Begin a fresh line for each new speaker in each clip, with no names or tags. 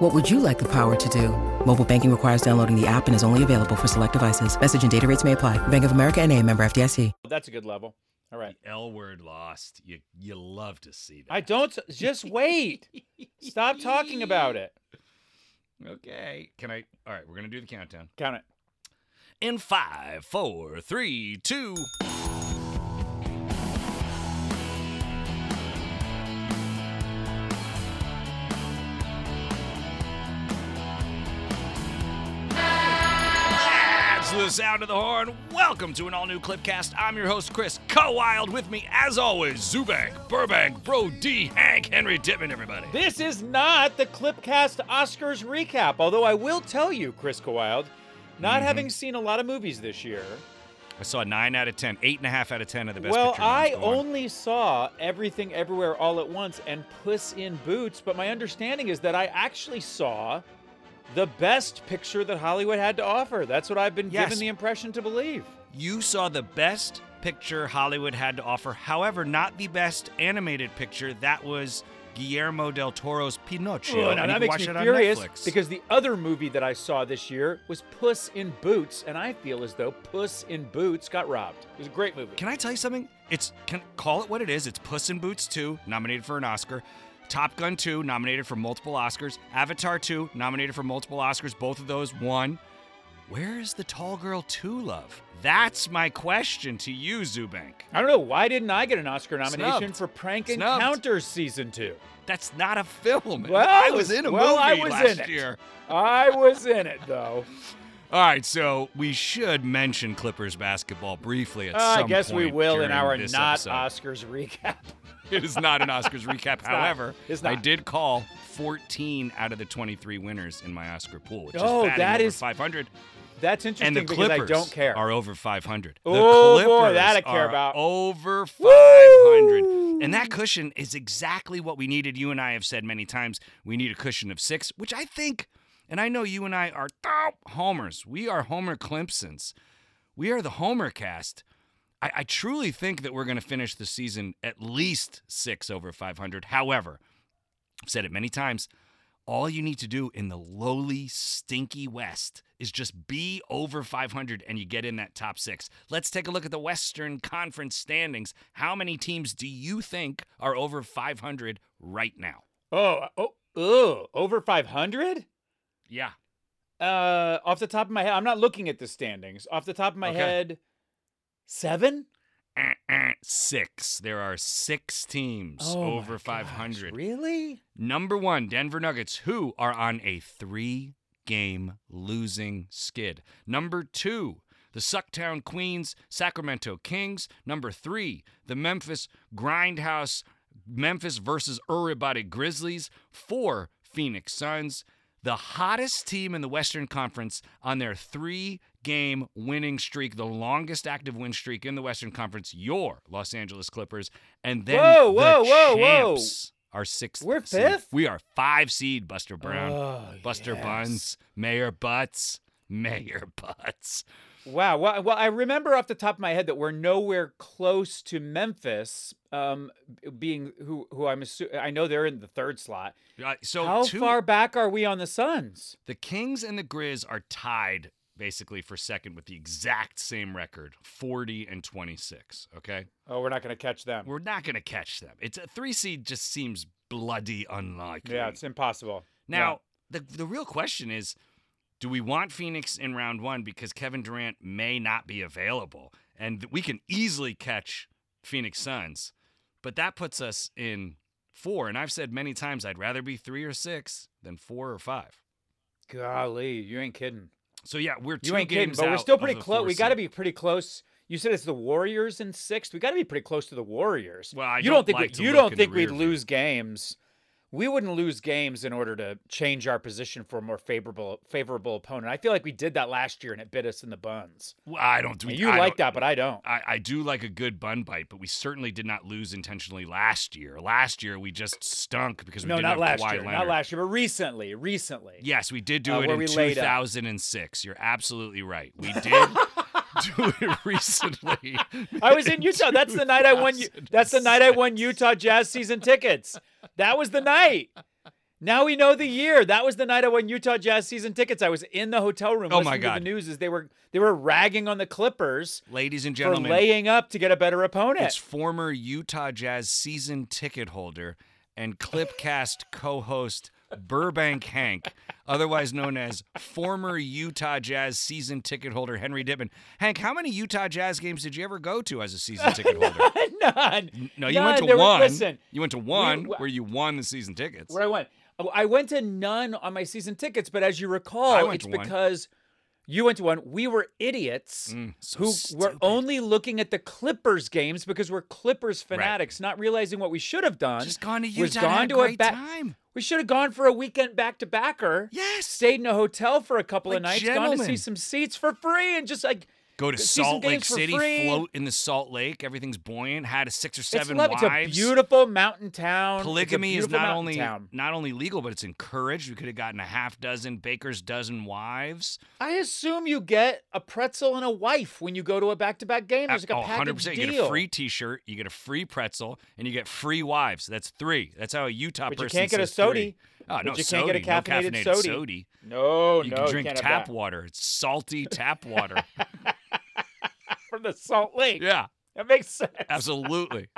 What would you like the power to do? Mobile banking requires downloading the app and is only available for select devices. Message and data rates may apply. Bank of America and a member FDIC.
That's a good level. All right.
The L word lost. You you love to see that.
I don't just wait. Stop talking about it.
Okay. Can I? All right. We're gonna do the countdown.
Count it.
In five, four, three, two. The sound of the horn. Welcome to an all new Clipcast. I'm your host, Chris Co-Wild. With me, as always, Zubank, Burbank, Bro D, Hank, Henry Dittman, everybody.
This is not the Clipcast Oscars recap, although I will tell you, Chris Wilde, not
Mm-hmm.
having seen a lot of movies this year.
I saw nine out of ten, eight and a half out of ten of the best
well. I
on.
only saw Everything Everywhere All at Once and Puss in Boots, but my understanding is that I actually saw the best picture that Hollywood had to offer. That's what I've been
Yes.
given the impression to believe.
You saw the best picture Hollywood had to offer. However, not the best animated picture. That was Guillermo del Toro's Pinocchio.
Oh,
and
now
you
that makes
watch
me furious because the other movie that I saw this year was Puss in Boots, and I feel as though Puss in Boots got robbed. It was a great movie.
Can I tell you something? It's can call it what it is. It's Puss in Boots 2, nominated for an Oscar. Top Gun 2, nominated for multiple Oscars. Avatar 2, nominated for multiple Oscars. Both of those won. Where is the Tall Girl 2 love? That's my question to you, Zubank.
I don't know why didn't I get an Oscar nomination
Snubbed.
for Prank
Snubbed.
Encounters season two?
That's not a film.
Well,
I was in a
well,
movie
I was
last
in it.
year.
I was in it though.
All right, so we should mention Clippers basketball briefly at
Uh,
some
I guess we will in our not
episode.
Oscars recap.
It is not an Oscars recap.
not.
However,
It's
I did call 14 out of the 23 winners in my Oscar pool, which
Oh,
is
that
over
is
500.
That's interesting
And the
because
Clippers
I don't care.
are over 500. The
Oh, boy,
Clippers
that I care
are
about.
over 500.
Woo!
And that cushion is exactly what we needed. You and I have said many times we need a cushion of six, which I think, and I know you and I are oh, homers. We are Homer Clemsons. We are the Homer cast. I, I truly think that we're going to finish the season at least six over 500. However, I've said it many times. All you need to do in the lowly, stinky West is just be over 500 and you get in that top six. Let's take a look at the Western Conference standings. How many teams do you think are over 500 right now?
Oh, oh, ugh, over 500?
Yeah.
Uh, off the top of my head, I'm not looking at the standings. Off the top of my
Okay.
head, seven?
Six. There are six teams
Oh
over
gosh,
500.
Really?
Number one, Denver Nuggets, who are on a three game losing skid. Number two, the Sucktown Queens, Sacramento Kings. Number three, the Memphis Grindhouse, Memphis versus Uribati Grizzlies. Four, Phoenix Suns. The hottest team in the Western Conference on their three game winning streak, the longest active win streak in the Western Conference, your Los Angeles Clippers. And then
Whoa,
the
whoa, whoa, whoa.
champs are sixth.
We're
seed.
fifth?
We are five seed, Buster Brown.
Oh,
Buster
yes.
Buns, Mayor Butts, Mayor Butts.
Wow. Well, well, I remember off the top of my head that we're nowhere close to Memphis, um, being who who I'm assuming. I know they're in the third slot.
Uh, so
How
two,
far back are we on the Suns?
the Kings and the Grizz are tied basically for second with the exact same record, 40 and 26. Okay,
Oh, we're not going to catch them.
we're not gonna catch them. It's a three seed. Just seems bloody unlikely.
yeah, it's impossible.
Now, the the real question is do we want Phoenix in round 1 because Kevin Durant may not be available and we can easily catch Phoenix Suns. But that puts us in 4 and I've said many times I'd rather be 3 or 6 than 4 or 5.
golly, you ain't kidding.
So yeah, we're two
You ain't kidding,
games
but we're still pretty close. We got to be pretty close. You said it's the Warriors in sixth. We got to be pretty close to the Warriors.
Well, I
you
don't
don't think
like
we, you don't think we'd
view.
lose games. We wouldn't lose games in order to change our position for a more favorable favorable opponent. I feel like we did that last year and it bit us in the buns.
Well, I don't do
And you
I
like that, but I don't.
I, I do like a good bun bite, but we certainly did not lose intentionally last year. Last year we just stunk because we
no,
didn't play well.
No, not
have
last
Kawhi
year. Not last year, but recently. Recently.
Yes, we did do
Uh,
it in
we laid up.
2006. You're absolutely right. We did do it recently.
I was in Utah. That's the night I won. That's the night I won Utah Jazz season tickets. That was the night. Now we know the year. That was the night I won Utah Jazz season tickets. I was in the hotel room
Oh my
listening to
God.
the news is they were they were ragging on the Clippers
Ladies and gentlemen, for
laying up to get a better opponent.
it's former Utah Jazz season ticket holder and Clipcast co-host Burbank Hank, otherwise known as former Utah Jazz season ticket holder Henry Dittman. Hank, how many Utah Jazz games did you ever go to as a season ticket holder?
None.
No, you went to
There
one.
listen,
you went to one
w-
where you won the season tickets.
where I went. Oh, I went to none on my season tickets, but as you recall, it's
to one.
You went to one. We were idiots
Mm, so
who were only looking at the Clippers games because we're Clippers fanatics, not realizing what we should have done.
Just gone to Utah and
gone to
a
a back-
time.
We should have gone for a weekend back to backer.
Yes.
Stayed in a hotel for a couple of
Like
nights, gone to see some seats for free, and just like
Go to Salt Lake City,
free.
float in the Salt Lake. Everything's buoyant. Had a six or seven
it's,
wives.
it's a beautiful mountain town.
Polygamy is not only
town.
not only legal, but it's encouraged. We could have gotten a half dozen baker's dozen wives.
I assume you get a pretzel and a wife when you go to a back-to-back game. There's like a
oh,
package
100%.
deal.
You get a free T-shirt, you get a free pretzel, and you get free wives. That's three. That's how a Utah
But you
person
can't get a sody.
Oh,
But
no
you can't get a caffeinated
no caffeinated
sody.
sody.
No,
You
no,
can drink tap water. It's salty tap water.
from the Salt Lake.
yeah.
That makes sense.
Absolutely.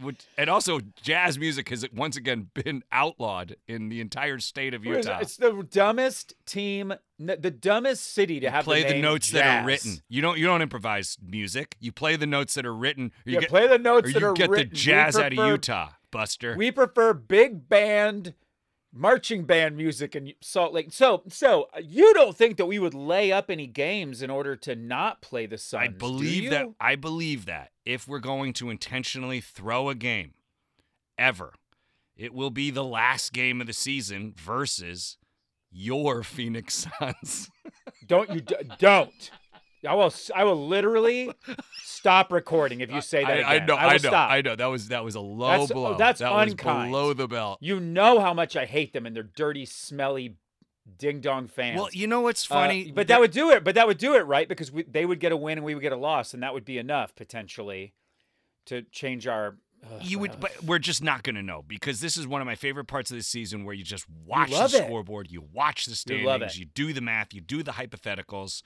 Which, and also, jazz music has once again been outlawed in the entire state of
What is it?
Utah.
It's the dumbest team, the dumbest city to have
play
the,
the notes that are written. You don't. You don't improvise music. You play the notes that are written. You
Yeah,
get,
play the notes
you
that are You
get
written.
the jazz out of Utah, Buster.
We prefer big band, marching band music in Salt Lake. So, so uh, you don't think that we would lay up any games in order to not play the Suns?
I believe that. I believe that if we're going to intentionally throw a game, ever, it will be the last game of the season versus your Phoenix Suns.
Don't you d- don't. I will. I will literally stop recording if you say that
I,
again.
I know.
will
I know.
Stop.
I know. That was that was a low
That's- oh,
blow.
that's
that was
unkind.
below the belt.
You know how much I hate them and their dirty, smelly, ding dong fans.
Well, you know what's
Uh,
funny?
but that would do it. But that would do it, right? Because we, they would get a win and we would get a loss, and that would be enough potentially to change our.
You would, but we're just not going to know because this is one of my favorite parts of the season where you just watch the
it.
scoreboard, you watch the
You
standings,
it.
you do the math, you do the hypotheticals.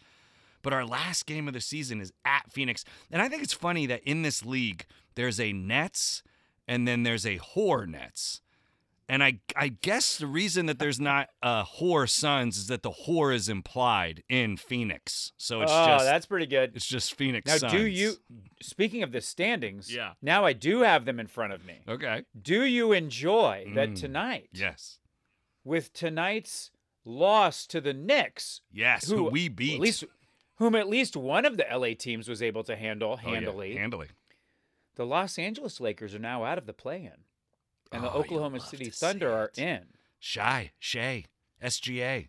But our last game of the season is at Phoenix, and I think it's funny that in this league there's a Nets and then there's a whore Nets. And I, I guess the reason that there's not a whore Suns is that the whore is implied in Phoenix, so it's
oh,
just
that's pretty good.
it's just Phoenix.
Now, do you? Speaking of the standings,
Yeah.
Now I do have them in front of me.
Okay.
Do you enjoy that
Mm.
tonight?
Yes.
With tonight's loss to the Knicks,
Yes. Who,
Who-
we beat.
at least whom at least one of the LA teams was able to handle
Oh, yeah,
handily.
handily.
The Los Angeles Lakers are now out of the play-in, and the
Oh, you
Oklahoma City Thunder are in.
Shy, Shay, SGA.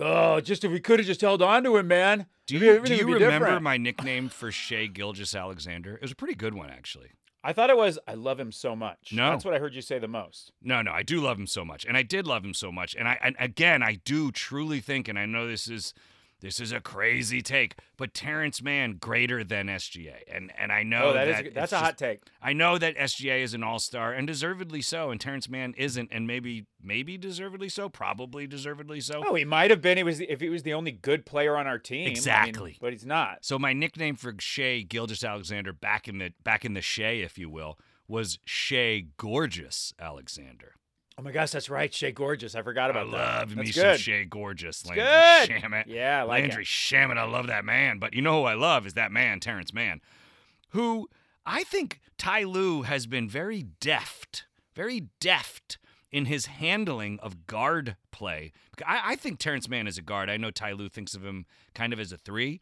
Oh, just if we could have just held on to him, man.
Do you, do you remember
different.
my nickname for Shai Gilgeous-Alexander? It was a pretty good one, actually.
I thought it was. I love him so much.
No.
that's what I heard you say the most.
No, no, I do love him so much, and I did love him so much, and I, and again, I do truly think, and I know this is, this is a crazy take, but Terrence Mann greater than SGA, and and I know
oh, that is
that
that's
it's
a
just-
hot take.
I know that SGA is an all star and deservedly so, and Terrence Mann isn't, and maybe maybe deservedly so, probably deservedly so.
Oh, he might have been. He was if he was the only good player on our team. I mean,
Exactly.
but he's not.
So my nickname for Shai Gilgeous-Alexander back in the back in the Shea, if you will, was Shea Gorgeous Alexander.
Oh my gosh, that's right. Shea Gorgeous. I forgot
I
about that.
I love me
That's
some. Shea Gorgeous. Landry
good.
Shamet.
Yeah, I like
Landry
it.
Shamet. I love that man. But you know who I love is that man, Terrence Mann, who I think Ty Lue has been very deft, very deft in his handling of guard play. I, I think Terrence Mann is a guard. I know Ty Lue thinks of him kind of as a three.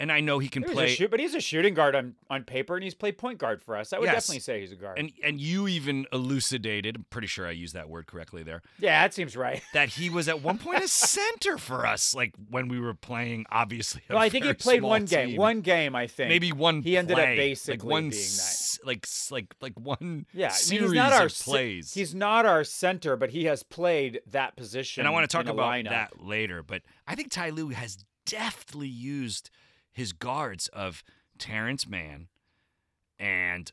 And I know he can
He
play.
shoot, but he's a shooting guard on, on paper, and he's played point guard for us. I would
Yes.
definitely say he's a guard.
and and you even elucidated. I'm pretty sure I used that word correctly there.
yeah, that seems right.
That he was at one point a center for us, like when we were playing. Obviously,
Well, I think he played one game. One game, I think.
maybe one.
He ended up
play,
basically
like one
being that.
like like like one
Yeah, I mean, he's not our
plays.
He's not our center, but he has played that position.
and I want to talk about that later. But I think Ty Lue has deftly used his guards of Terrence Mann and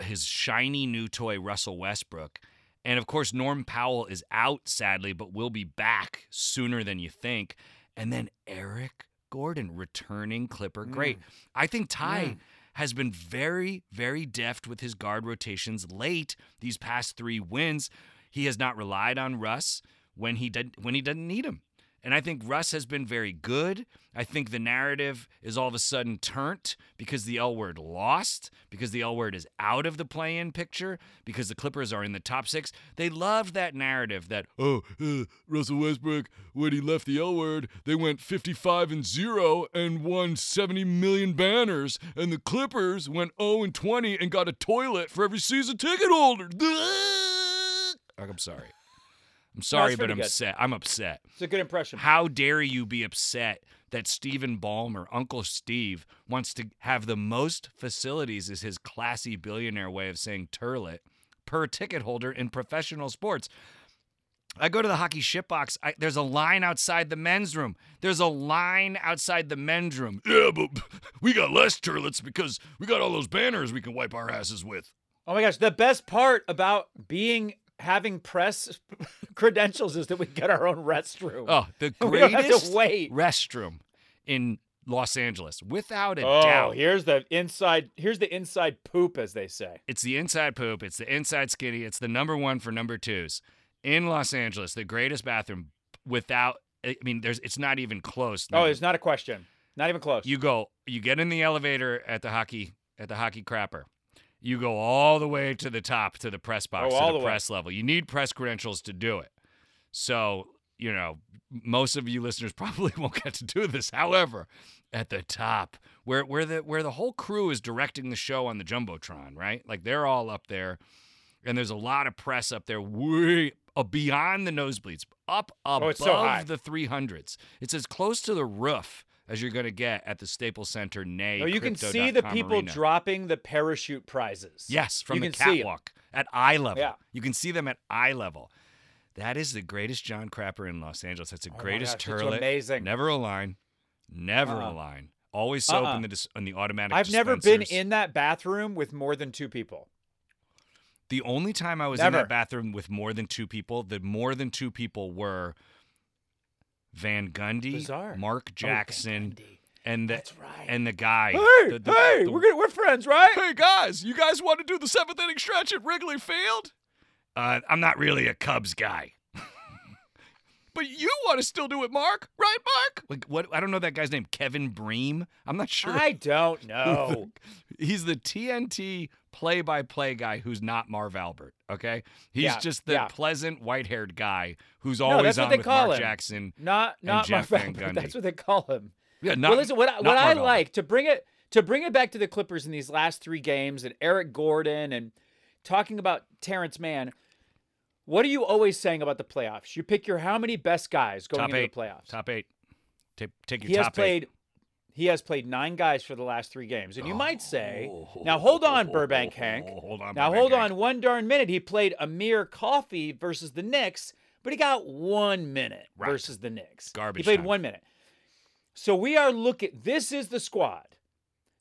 his shiny new toy Russell Westbrook. And of course, Norm Powell is out sadly, but will be back sooner than you think. And then Eric Gordon returning Clipper. Great. I think Ty
Mm.
has been very, very deft with his guard rotations late these past three wins. He has not relied on Russ when he did when he doesn't need him. And I think Russ has been very good. I think the narrative is all of a sudden turned because the L word lost, because the L word is out of the play in picture, because the Clippers are in the top six. They love that narrative that, oh, uh, Russell Westbrook, when he left the L word, they went 55 and 0 and won 70 million banners. And the Clippers went 0 and 20 and got a toilet for every season ticket holder. I'm sorry. I'm sorry, but I'm
good.
upset. I'm upset.
It's a good impression.
How dare you be upset that Stephen Ballmer, Uncle Steve, wants to have the most facilities, is his classy billionaire way of saying turlet, per ticket holder in professional sports? I go to the hockey shitbox. I, there's a line outside the men's room. There's a line outside the men's room. Yeah, but we got less turlets because we got all those banners we can wipe our asses with.
Oh my gosh, the best part about being having press credentials is that we get our own restroom.
Oh, the
We don't have to
greatest restroom in Los Angeles, without a
Oh,
doubt.
here's the inside. Here's the inside poop, as they say.
It's the inside poop. It's the inside skinny. It's the number one for number twos in Los Angeles. The greatest bathroom without. I mean, there's. It's not even close.
Oh, it's not a question. Not even close.
You go. You get in the elevator at the hockey at the hockey crapper. You go all the way to the top to the press box
Oh,
to the,
the way.
press level. You need press credentials to do it. So you know, most of you listeners probably won't get to do this. However, at the top, where where the where the whole crew is directing the show on the jumbotron, right? Like they're all up there, and there's a lot of press up there, way uh, beyond the nosebleeds, up above
Oh, so
the 300s. It's as close to the roof as you're going to get at the Staples Center. Nay,
Oh, you can see the people
arena.
dropping the parachute prizes.
Yes, from
you
the catwalk at eye level.
Yeah.
You can see them at eye level. That is the greatest John Crapper in Los Angeles. That's the
Oh
greatest
gosh,
turlet.
amazing.
Never a line. Never a
Uh-uh.
line. Always soap
Uh-uh.
in the dis- in the automatic.
I've never been in that bathroom with more than two people.
The only time I was in that bathroom with more than two people, the more than two people were Van Gundy,
Bizarre.
Mark
Oh,
Jackson,
Gundy.
and the
That's right.
and the guy.
Hey,
the- the-
hey,
the-
we're gonna, we're friends, right?
Hey guys, you guys want to do the seventh inning stretch at Wrigley Field? Uh, I'm not really a Cubs guy. but you want to still do it, Mark, right, Mark? Like what? I don't know that guy's name. Kevin Bream. I'm not sure.
I don't know.
He's the TNT play-by-play guy who's not Marv Albert. Okay, he's
Yeah,
just the
yeah.
pleasant white-haired guy who's
No,
always
that's what
on
they
with
call
Mark
him.
Jackson.
Not not
Jeff
Marv Albert.
Gundy.
That's what they call him.
Yeah, not,
well, listen, what, I- what I like to bring it to bring it back to the Clippers in these last three games and Eric Gordon and talking about Terrence Mann. What are you always saying about the playoffs? You pick your how many best guys going
top
into
eight.
the playoffs.
Top eight. Take, take your
he has
top
played.
eight.
He has played nine guys for the last three games, and you might say, "Now hold on, Burbank Hank.
Hold on.
Now
Burbank
hold
Hank.
on one darn minute. He played Amir Coffey versus the Knicks, but he got one minute
Right.
versus the Knicks.
Garbage
He played
time.
one minute. So we are looking. This is the squad.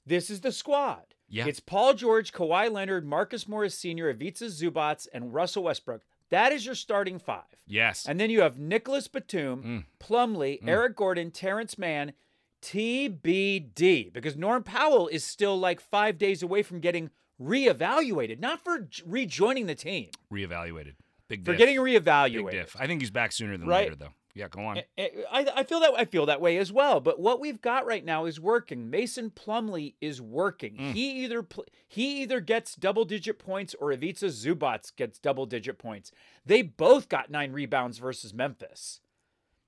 This is the squad.
Yeah.
It's Paul George, Kawhi Leonard, Marcus Morris Sr., Ivica Zubac, and Russell Westbrook. That is your starting five.
Yes.
And then you have Nicolas Batum,
Mm.
Plumlee, Eric Gordon, Terrence Mann, TBD, because Norm Powell is still like five days away from getting reevaluated, not for rejoining the team,
reevaluated. Big
for
diff.
getting
Big
reevaluated.
diff. I think he's back sooner than
Right.
later, though. Yeah, go on.
I, I I feel that I feel that way as well. But what we've got right now is working. Mason Plumlee is working.
Mm.
He either pl- he either gets double digit points or Ivica Zubac gets double digit points. They both got nine rebounds versus Memphis.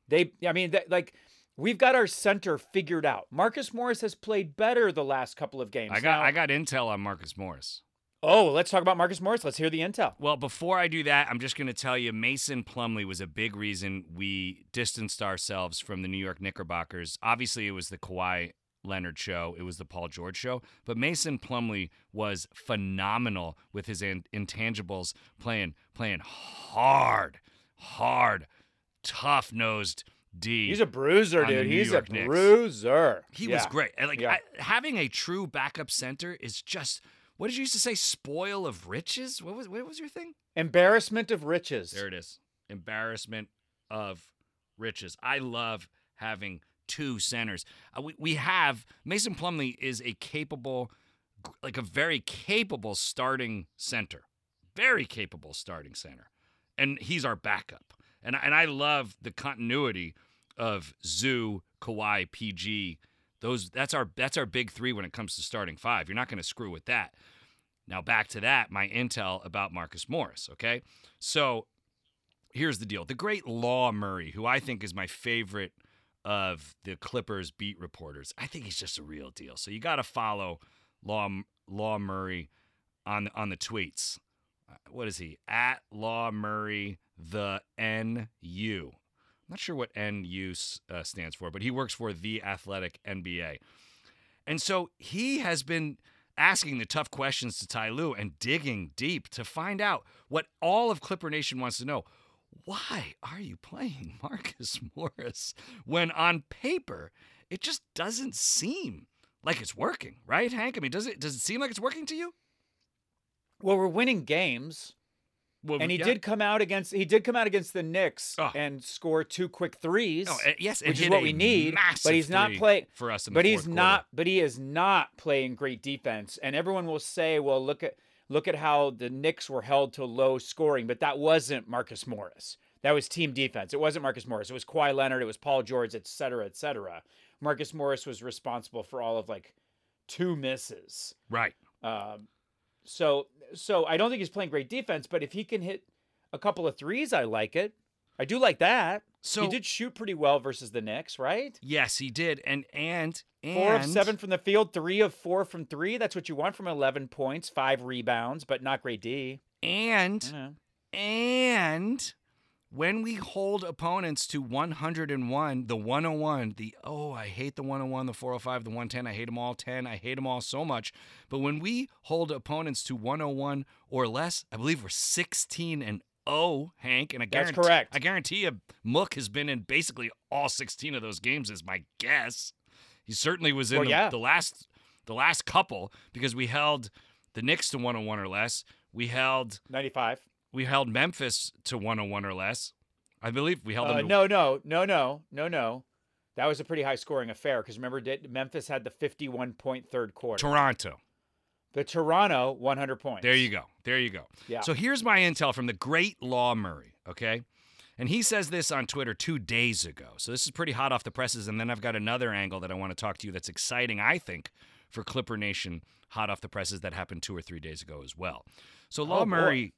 They I mean that, like we've got our center figured out. Marcus Morris has played better the last couple of games.
I got
Now-
I got intel on Marcus Morris.
Oh, let's talk about Marcus Morris. Let's hear the intel.
Well, before I do that, I'm just going to tell you Mason Plumlee was a big reason we distanced ourselves from the New York Knickerbockers. Obviously, it was the Kawhi Leonard show, it was the Paul George show, but Mason Plumlee was phenomenal with his in- intangibles playing playing hard, hard, tough-nosed D.
He's a bruiser, dude. He's a
Knicks.
bruiser.
He was great. And, Like
Yeah.
I, having a true backup center is just what did you used to say? Spoil of riches. What was what was your thing?
Embarrassment of riches.
There it is. Embarrassment of riches. I love having two centers. Uh, we, we have Mason Plumlee is a capable, like a very capable starting center, very capable starting center, and he's our backup. And and I love the continuity of Zoo, Kawhi, PG. Those that's our that's our big three when it comes to starting five. You're not going to screw with that. Now back to that, my intel about Marcus Morris. Okay, so here's the deal: the great Law Murray, who I think is my favorite of the Clippers beat reporters. I think he's just a real deal. So you got to follow Law Law Murray on on the tweets. What is he at Law Murray the NU? I'm not sure what NU uh, stands for, but he works for the Athletic NBA. And so he has been asking the tough questions to Ty Lue and digging deep to find out what all of Clipper Nation wants to know. Why are you playing Marcus Morris when on paper it just doesn't seem like it's working, right, Hank? I mean, does it does it seem like it's working to you?
Well, we're winning games.
Well,
and he
yeah.
did come out against he did come out against the Knicks
Oh.
and score two quick threes.
Oh, uh, yes,
which is what we need, but he's not playing
for us
but he's not
quarter.
but he is not playing great defense. And everyone will say, well, look at look at how the Knicks were held to low scoring, but that wasn't Marcus Morris. That was team defense. It wasn't Marcus Morris. It was Kawhi Leonard. It was Paul George, et cetera, et cetera. Marcus Morris was responsible for all of like two misses.
Right.
Um, so so I don't think he's playing great defense, but if he can hit a couple of threes, I like it. I do like that.
So
he did shoot pretty well versus the Knicks, right?
Yes, he did. And and
Four of seven from the field, three of four from three. That's what you want from 11 points, five rebounds, but not great D.
and. And when we hold opponents to 101, the 101, the oh, I hate the 101, the 405, the 110, I hate them all 10, I hate them all so much. But when we hold opponents to 101 or less, I believe we're 16 and 0, Hank. And I
That's
guarantee,
correct.
I guarantee you, Mook has been in basically all 16 of those games, is my guess. He certainly was in
Well,
the,
yeah.
the last the last couple because we held the Knicks to 101 or less. We held
95.
We held Memphis to 101 or less. I believe we held
Uh,
them
no, no, no, no, no, no. That was a pretty high scoring affair because remember, Memphis had the 51 point third quarter.
Toronto.
the Toronto, 100 points.
There you go. There you go.
Yeah.
So here's my intel from the great Law Murray, okay? And he says this on Twitter two days ago. So this is pretty hot off the presses. And then I've got another angle that I want to talk to you that's exciting, I think, for Clipper Nation hot off the presses that happened two or three days ago as well. So Law
Oh.
Murray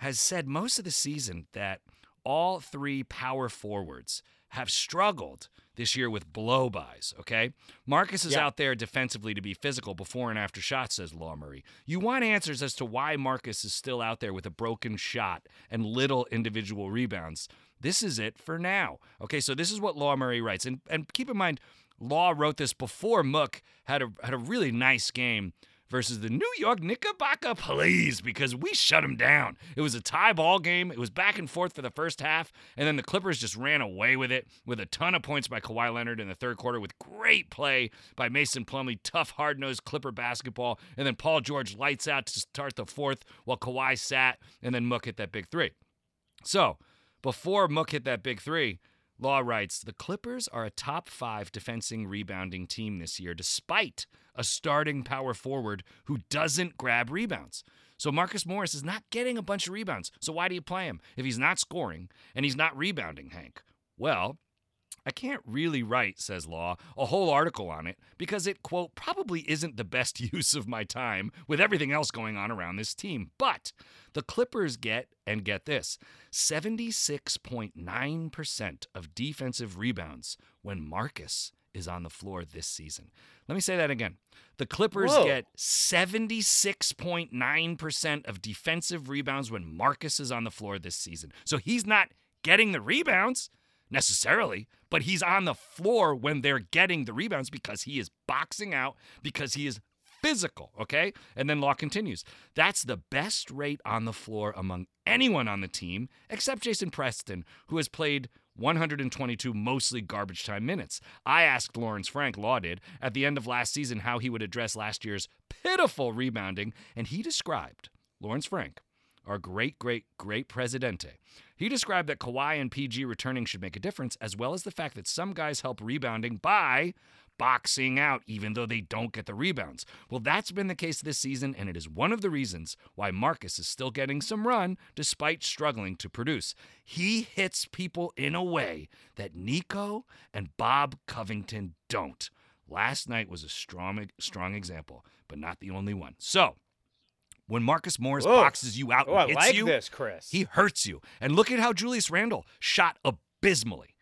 has said most of the season that all three power forwards have struggled this year with blow bys, okay? Marcus is
Yeah.
out there defensively to be physical before and after shots, says Law Murray. You want answers as to why Marcus is still out there with a broken shot and little individual rebounds. This is it for now. Okay, so this is what Law Murray writes. And and keep in mind, Law wrote this before Mook had a had a really nice game versus the New York Knickerbocker Police because we shut them down. It was a tie ball game. It was back and forth for the first half, and then the Clippers just ran away with it with a ton of points by Kawhi Leonard in the third quarter with great play by Mason Plumlee, tough, hard-nosed Clipper basketball, and then Paul George lights out to start the fourth while Kawhi sat, and then Mook hit that big three. So, before Mook hit that big three, Law writes The Clippers are a top five defensing rebounding team this year, despite a starting power forward who doesn't grab rebounds. So Marcus Morris is not getting a bunch of rebounds. So why do you play him if he's not scoring and he's not rebounding, Hank? Well, I can't really write, says Law, a whole article on it because it, quote, probably isn't the best use of my time with everything else going on around this team. But the Clippers get, and get this, 76.9% of defensive rebounds when Marcus is on the floor this season. Let me say that again. The Clippers
Whoa.
get 76.9% of defensive rebounds when Marcus is on the floor this season. So he's not getting the rebounds necessarily, but he's on the floor when they're getting the rebounds because he is boxing out, because he is physical, okay? And then Law continues. That's the best rate on the floor among anyone on the team except Jason Preston, who has played 122 mostly garbage time minutes. I asked Lawrence Frank, Law did, at the end of last season how he would address last year's pitiful rebounding, and he described, Lawrence Frank, our great, great, great presidente. He described that Kawhi and PG returning should make a difference, as well as the fact that some guys help rebounding by boxing out, even though they don't get the rebounds. Well, that's been the case this season, and it is one of the reasons why Marcus is still getting some run despite struggling to produce. He hits people in a way that Nico and Bob Covington don't. Last night was a strong, strong example, but not the only one. So, when Marcus Morris
Whoa.
boxes you out
Oh,
hits
like
you,
this, Chris.
he hurts you. And look at how Julius Randle shot abysmally.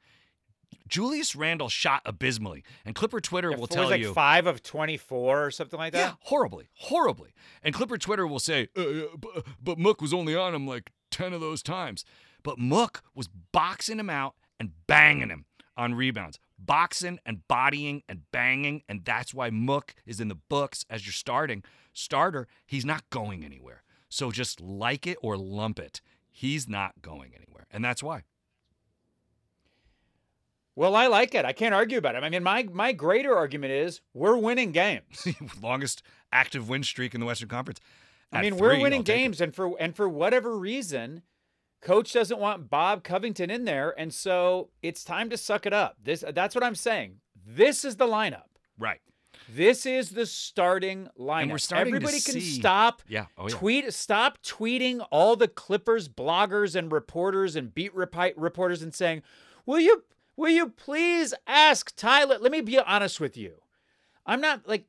Julius Randle shot abysmally, and Clipper Twitter will tell
like
you,
five of 24 or something like that.
yeah, horribly, horribly. And Clipper Twitter will say, uh, uh, but, but Mook was only on him like ten of those times. But Mook was boxing him out and banging him on rebounds, boxing and bodying and banging, and that's why Mook is in the books as your starting starter. He's not going anywhere. So just like it or lump it. He's not going anywhere, and that's why.
Well, I like it. I can't argue about it. I mean, my my greater argument is we're winning games.
longest active win streak in the Western Conference.
I mean,
we
we're winning games, and for and for whatever reason, coach doesn't want Bob Covington in there, and so it's time to suck it up. This that's what I'm saying. This is the lineup.
Right.
This is the starting lineup.
we're starting to
Everybody can
see-
stop.
Yeah. Oh yeah.
Tweet stop tweeting all the Clippers bloggers and reporters and beat repi- reporters and saying, "Will you will you please ask Tyler? Let me be honest with you. I'm not like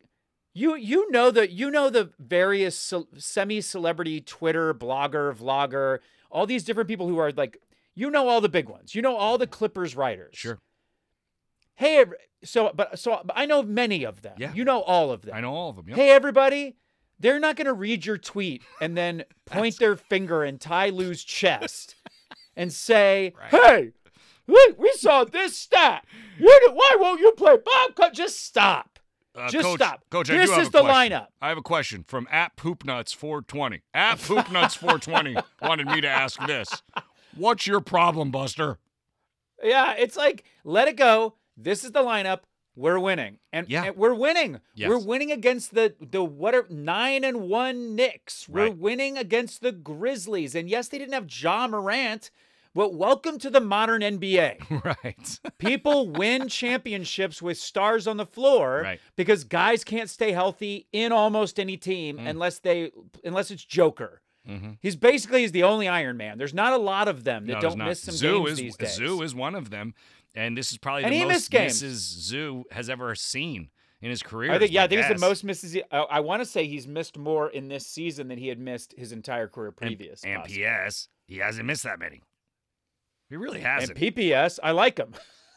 you you know the you know the various ce- semi-celebrity Twitter blogger, vlogger, all these different people who are like you know all the big ones. You know all the Clippers writers.
Sure.
Hey, so but so but I know many of them.
Yeah.
You know all of them.
I know all of them. Yep.
Hey, everybody, they're not going to read your tweet and then point their finger in Ty Lue's chest and say,
Right.
hey, we, we saw this stat. You, why won't you play Bob? Co-" Just stop.
Uh,
Just
Coach,
stop.
Coach, I
This is the
question.
lineup.
I have a question from at poopnuts420. At poopnuts420 wanted me to ask this. What's your problem, Buster?
Yeah, it's like, let it go. This is the lineup. We're winning. And,
Yeah.
and we're winning.
Yes.
We're winning against the the what are nine and one Knicks. We're
Right.
winning against the Grizzlies. And yes, they didn't have Ja Morant, but welcome to the modern NBA.
right.
People win championships with stars on the floor
Right.
because guys can't stay healthy in almost any team
Mm.
unless they unless it's Joker.
Mm-hmm.
He's basically he's the only Iron Man. There's not a lot of them that
No,
don't miss some
Zoo
games
is
these days.
Zoo is one of them, and this is probably
And
the most
games.
misses Zoo has ever seen in his career.
I think yeah, I think
guess.
the most misses. I, I want to say he's missed more in this season than he had missed his entire career previous.
And,
possibly.
PS, he hasn't missed that many. He really hasn't.
PPS, I like him.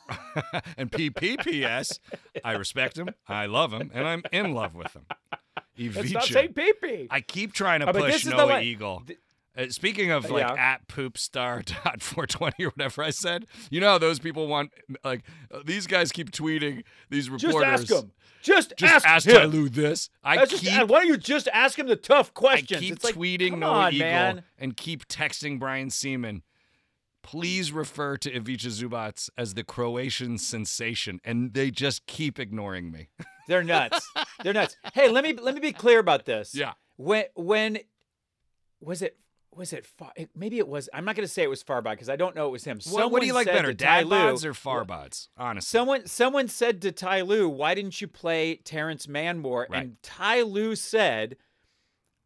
and PPPS, I respect him, I love him, and I'm in love with him.
Let's not
Ivica.
say PP.
I keep trying to
but this
push
is the
Noah Eagle.
th-
Uh, speaking of like
Yeah.
at poopstar dot 420 or whatever I said, you know how those people want like uh, these guys keep tweeting these reporters.
just ask them. Just,
Just
ask,
ask
him.
Ty this. I
That's just-
keep
why don't you just ask him the tough questions?
I keep
it's
tweeting
come
Noah
on,
Eagle
man.
and keep texting Brian Sieman. Please refer to Ivica Zubac as the Croatian sensation, and they just keep ignoring me.
They're nuts. They're nuts. Hey, let me let me be clear about this.
Yeah.
When when was it was it far, maybe it was I'm not going to say it was Farby because I don't know it was him.
What, what do you like better, dad bods or far bods? Honestly,
Someone someone said to Ty Lue, "Why didn't you play Terrence Manmore?"
Right.
And Ty Lue said,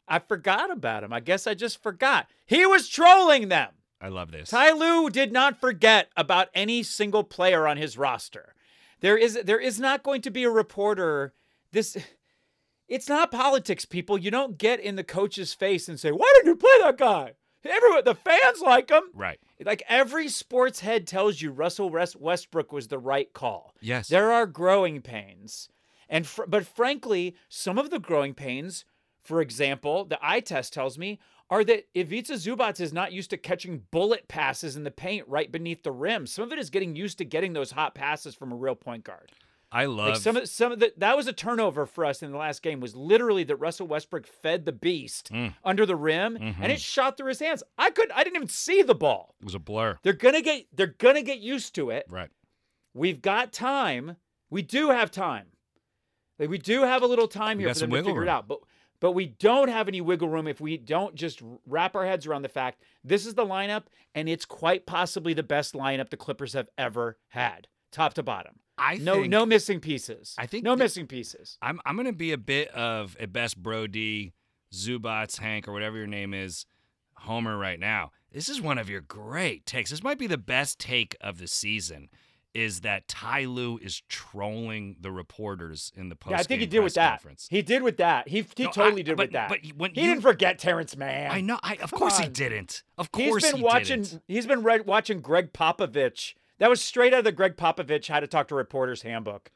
"I forgot about him. I guess I just forgot. He was trolling them.
I love this.
Ty Lue did not forget about any single player on his roster. There is there is not going to be a reporter this it's not politics, people. You don't get in the coach's face and say, "Why did you play that guy?" Everyone, the fans like him.
Right.
Like every sports head tells you, Russell Westbrook was the right call.
Yes.
There are growing pains, and fr- but frankly, some of the growing pains, for example, the eye test tells me, are that Ivica Zubac is not used to catching bullet passes in the paint right beneath the rim. Some of it is getting used to getting those hot passes from a real point guard.
I love
Like some of some of the that was a turnover for us in the last game was literally that Russell Westbrook fed the beast
Mm.
under the rim and it shot through his hands. I couldn't. I didn't even see the ball.
it was a blur.
They're gonna get they're gonna get used to it.
Right.
We've got time. We do have time. Like we do have a little time
We
here for them to figure it out. But but we don't have any wiggle room if we don't just wrap our heads around the fact this is the lineup and it's quite possibly the best lineup the Clippers have ever had, top to bottom.
I
No
think,
no missing pieces.
I think
no
the-
missing pieces.
I'm I'm gonna be a bit of a best Brody, Zubats, Hank, or whatever your name is, Homer right now. This is one of your great takes. This might be the best take of the season. Is that Ty Lue is trolling the reporters in the post?
Yeah, I think he did with that.
Conference.
He did with that. He he
No,
totally
I-
did
but-
with that.
but when
he
you-
didn't forget Terrence Mann.
I know. I of
Come
course he didn't. Of
He's
course
been
he
watching.
didn't.
He's been read, watching Gregg Popovich. That was straight out of the Gregg Popovich How to Talk to Reporters handbook.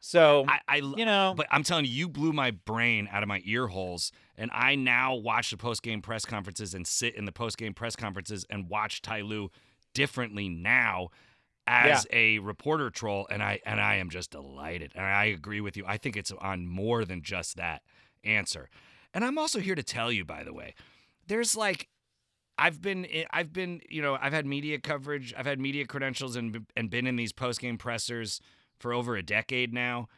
So
I, I
you know,
But I'm telling you, you blew my brain out of my ear holes. And I now watch the post game press conferences and sit in the post game press conferences and watch Ty Lue differently now as a reporter troll. And I and I am just delighted. And I agree with you. I think it's on more than just that answer. And I'm also here to tell you, by the way, there's like I've been eh, I've been you know I've had media coverage I've had media credentials and and been in these post game pressers for over a decade now.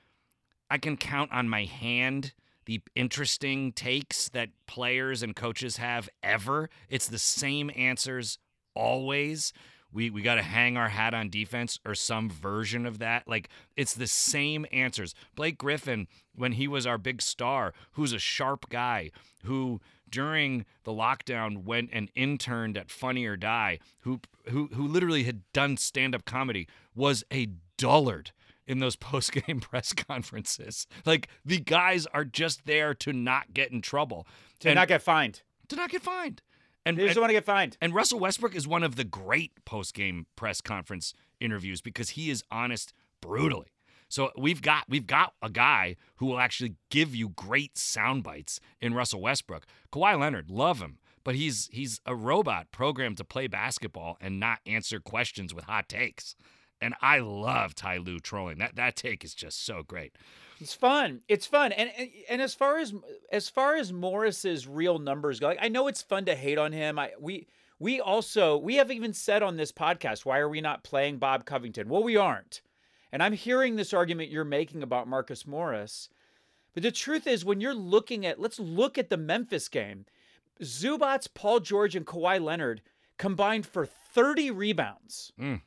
I can count on my hand the interesting takes that players and coaches have ever. It's the same answers always. We we got to hang our hat on defense or some version of that. Like it's the same answers. Blake Griffin when he was our big star, who's a sharp guy who during the lockdown went and interned at Funny or Die, who who who literally had done stand-up comedy, was a dullard in those post-game press conferences. Like the guys are just there to not get in trouble.
to
and
not get fined.
to not get fined. And,
They just
and,
want to get fined.
and Russell Westbrook is one of the great post-game press conference interviews because he is honest brutally. So we've got we've got a guy who will actually give you great sound bites in Russell Westbrook. Kawhi Leonard, love him, but he's he's a robot programmed to play basketball and not answer questions with hot takes. And I love Ty Lue trolling. That that take is just so great.
It's fun. It's fun. And, and and as far as as far as Morris's real numbers go, like I know it's fun to hate on him. I we we also we have even said on this podcast, why are we not playing Bob Covington? Well, we aren't. And I'm hearing this argument you're making about Marcus Morris. But the truth is, when you're looking at, let's look at the Memphis game. Zubac, Paul George, and Kawhi Leonard combined for 30 rebounds.
Mm.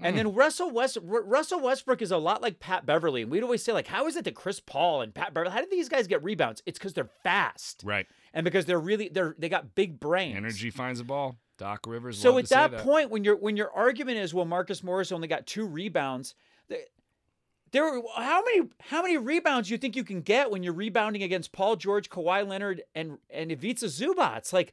And mm. then Russell West R- Russell Westbrook is a lot like Pat Beverley. And we'd always say, like, how is it that Chris Paul and Pat Beverley, how did these guys get rebounds? It's because they're fast.
Right.
And because they're really they're they got big brains.
Energy finds the ball. Doc Rivers.
So at
to say
that,
that
point, when your when your argument is, well, Marcus Morris only got two rebounds, th- there how many how many rebounds do you think you can get when you're rebounding against Paul George, Kawhi Leonard, and and Ivica Zubac? Like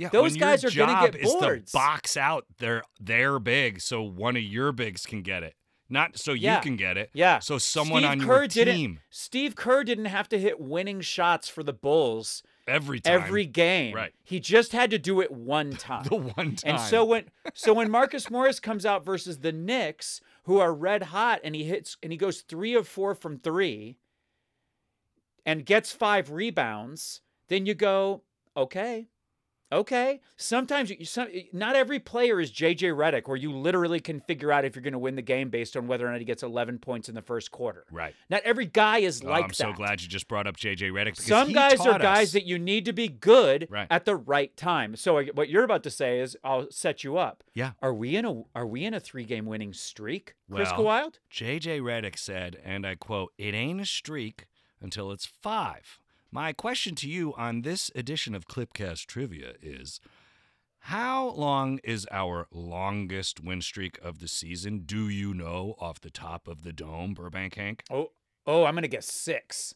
Yeah,
Those guys are gonna get
is
boards.
to box out their their big, so one of your bigs can get it, not so
Yeah.
you can get it.
Yeah.
So someone
Steve
on
Kerr
your team
Steve Kerr didn't have to hit winning shots for the Bulls
every time.
every game.
Right.
He just had to do it one time.
the one time.
And so when so when Marcus Morris comes out versus the Knicks, who are red hot, and he hits and he goes three of four from three, and gets five rebounds, then you go, okay, okay. Sometimes you, some, not every player is JJ Redick, where you literally can figure out if you're going to win the game based on whether or not he gets 11 points in the first quarter.
right.
Not every guy is
Oh,
like
I'm
that.
so glad you just brought up JJ Redick.
Some
he
guys are
taught
guys that you need to be good
Right.
at the right time. So what you're about to say is, I'll set you up.
Yeah.
Are we in a Are we in a three game winning streak, Chris
Well,
Wild?
JJ Redick said, and I quote, "It ain't a streak until it's five. My question to you on this edition of Clipcast Trivia is. How long is our longest win streak of the season? Do you know off the top of the dome, Burbank Hank?
Oh, oh, I'm gonna guess six.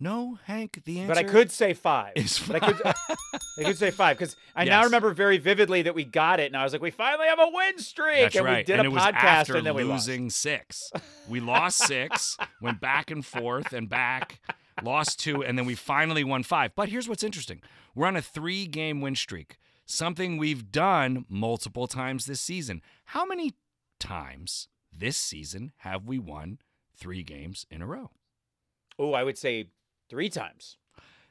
No, Hank. The answer.
But I could say five. But I could, I could say five because I now remember very vividly that we got it, and I was like, "We finally have a win streak!"
That's
and
right.
we did
and
a
it was
podcast,
after
and then we lost.
losing six. We lost six, went back and forth and back, lost two, and then we finally won five. But here's what's interesting: we're on a three-game win streak, something we've done multiple times this season. How many times this season have we won three games in a row?
Oh, I would say three times.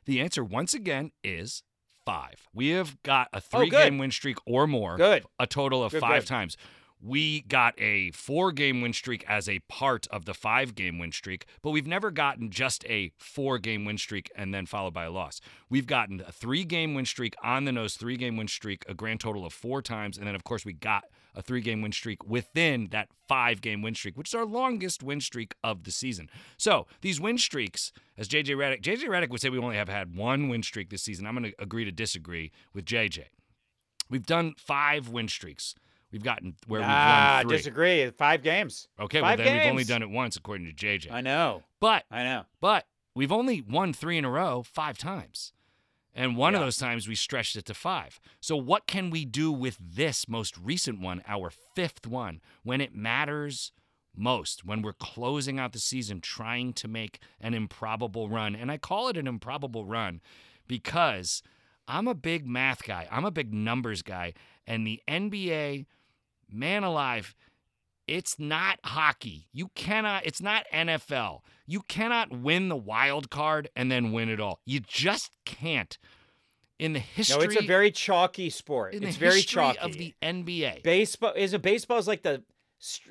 The answer, once again, is five. We have got a
Oh,
three-game win streak or more.
Good.
a total of
Good,
five
good.
times. We got a four game win streak as a part of the five game win streak, but we've never gotten just a four game win streak and then followed by a loss. We've gotten a three game win streak on the nose, three game win streak, a grand total of four times. And then, of course, we got a three game win streak within that five game win streak, which is our longest win streak of the season. So these win streaks, as JJ Redick, JJ Redick would say we only have had one win streak this season. I'm going to agree to disagree with JJ. We've done five win streaks. We've gotten where
ah,
we've won three.
disagree. Five games.
Okay,
Five
well then we've only done it once according to JJ.
I know.
But
I know.
but we've only won three in a row five times. And one of those times we stretched it to five. So what can we do with this most recent one, our fifth one, when it matters most, when we're closing out the season trying to make an improbable run? And I call it an improbable run because I'm a big math guy. I'm a big numbers guy. And the NBA, man alive, it's not hockey. You cannot, it's not NFL. You cannot win the wild card and then win it all. You just can't. In the history
No, it's a very chalky sport. It's very chalky.
of the NBA.
baseball is a baseball is like the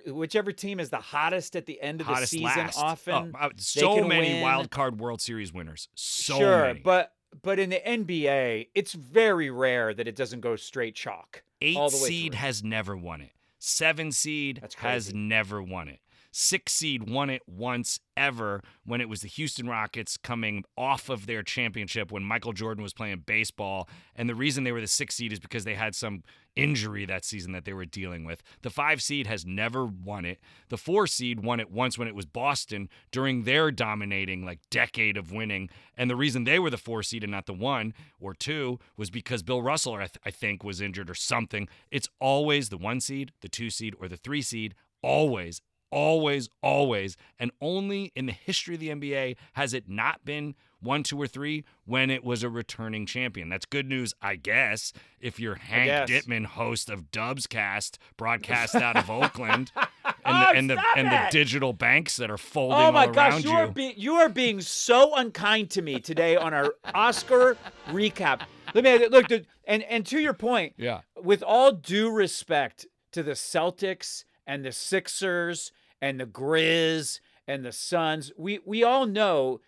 whichever team is the hottest at the end of the season.
last. Oh, often,
Oh,
so many
win.
wild card World Series winners. So
sure,
many.
but but in the NBA, it's very rare that it doesn't go straight chalk.
Eight
all the way
seed
through.
has never won it. Seven seed has never won it. Six seed won it once ever when it was the Houston Rockets coming off of their championship when Michael Jordan was playing baseball. And the reason they were the six seed is because they had some injury that season that they were dealing with. The five seed has never won it. The four seed won it once when it was Boston during their dominating like decade of winning. And the reason they were the four seed and not the one or two was because Bill Russell, I, th- I think, was injured or something. It's always the one seed, the two seed, or the three seed. Always, always, always. And only in the history of the NBA has it not been one, two, or three when it was a returning champion. That's good news, I guess, if you're Hank. Dittman, host of Dubs Cast, broadcast out of Oakland. And
Oh,
the, and the
oh,
and the digital banks that are folding
Oh my gosh, you are being you are being so unkind to me today on our Oscar recap. Let me look, dude, and and to your point,
yeah.
with all due respect to the Celtics and the Sixers and the Grizz and the Suns, we we all know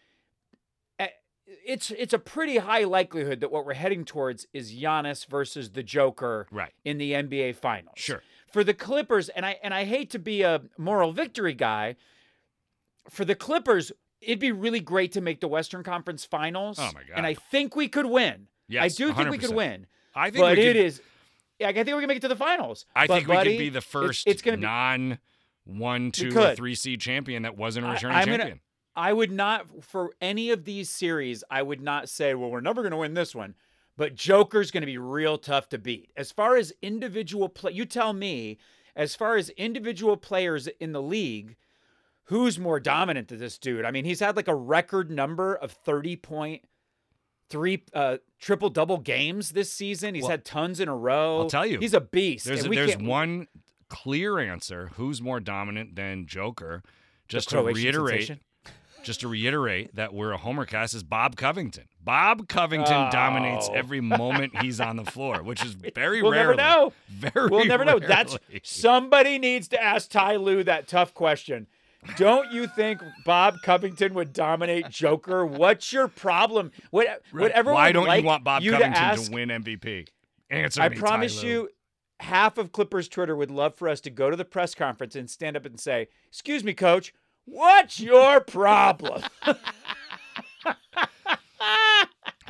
eh, it's it's a pretty high likelihood that what we're heading towards is Giannis versus the Joker
Right.
in the NBA Finals.
Sure.
For the Clippers, and I and I hate to be a moral victory guy, for the Clippers, it'd be really great to make the Western Conference Finals.
Oh my god!
And I think we could win.
Yes, I
do think we could win.
I think
But
we
it
could,
is. Yeah, I think we can make it to the finals.
I
But,
think we
buddy,
could be the first
It's, gonna be.
non one, two, or three seed champion that wasn't a returning
gonna-
champion.
I would not for any of these series. I would not say, well, we're never going to win this one. But Joker's going to be real tough to beat. As far as individual play, you tell me. As far as individual players in the league, who's more dominant than this dude? I mean, he's had like a record number of thirty point three uh, triple double games this season. He's
Well,
had tons in a row.
I'll tell you,
he's a beast.
There's a, there's one clear answer. Who's more dominant than Joker? Just to reiterate,
sensation.
just to reiterate that we're a homer cast is Bob Covington. Bob Covington dominates
Oh.
every moment he's on the floor, which is very rare.
We'll
rarely.
never know.
Very
We'll never know. That's somebody needs to ask Ty Lue that tough question. Don't you think Bob Covington would dominate Joker? What's your problem? What,
Right.
Whatever.
Why don't
like
you want Bob
you
Covington
to, ask,
win MVP? Answer
I
me,
promise you, half of Clippers Twitter would love for us to go to the press conference and stand up and say, "Excuse me, Coach, what's your problem?"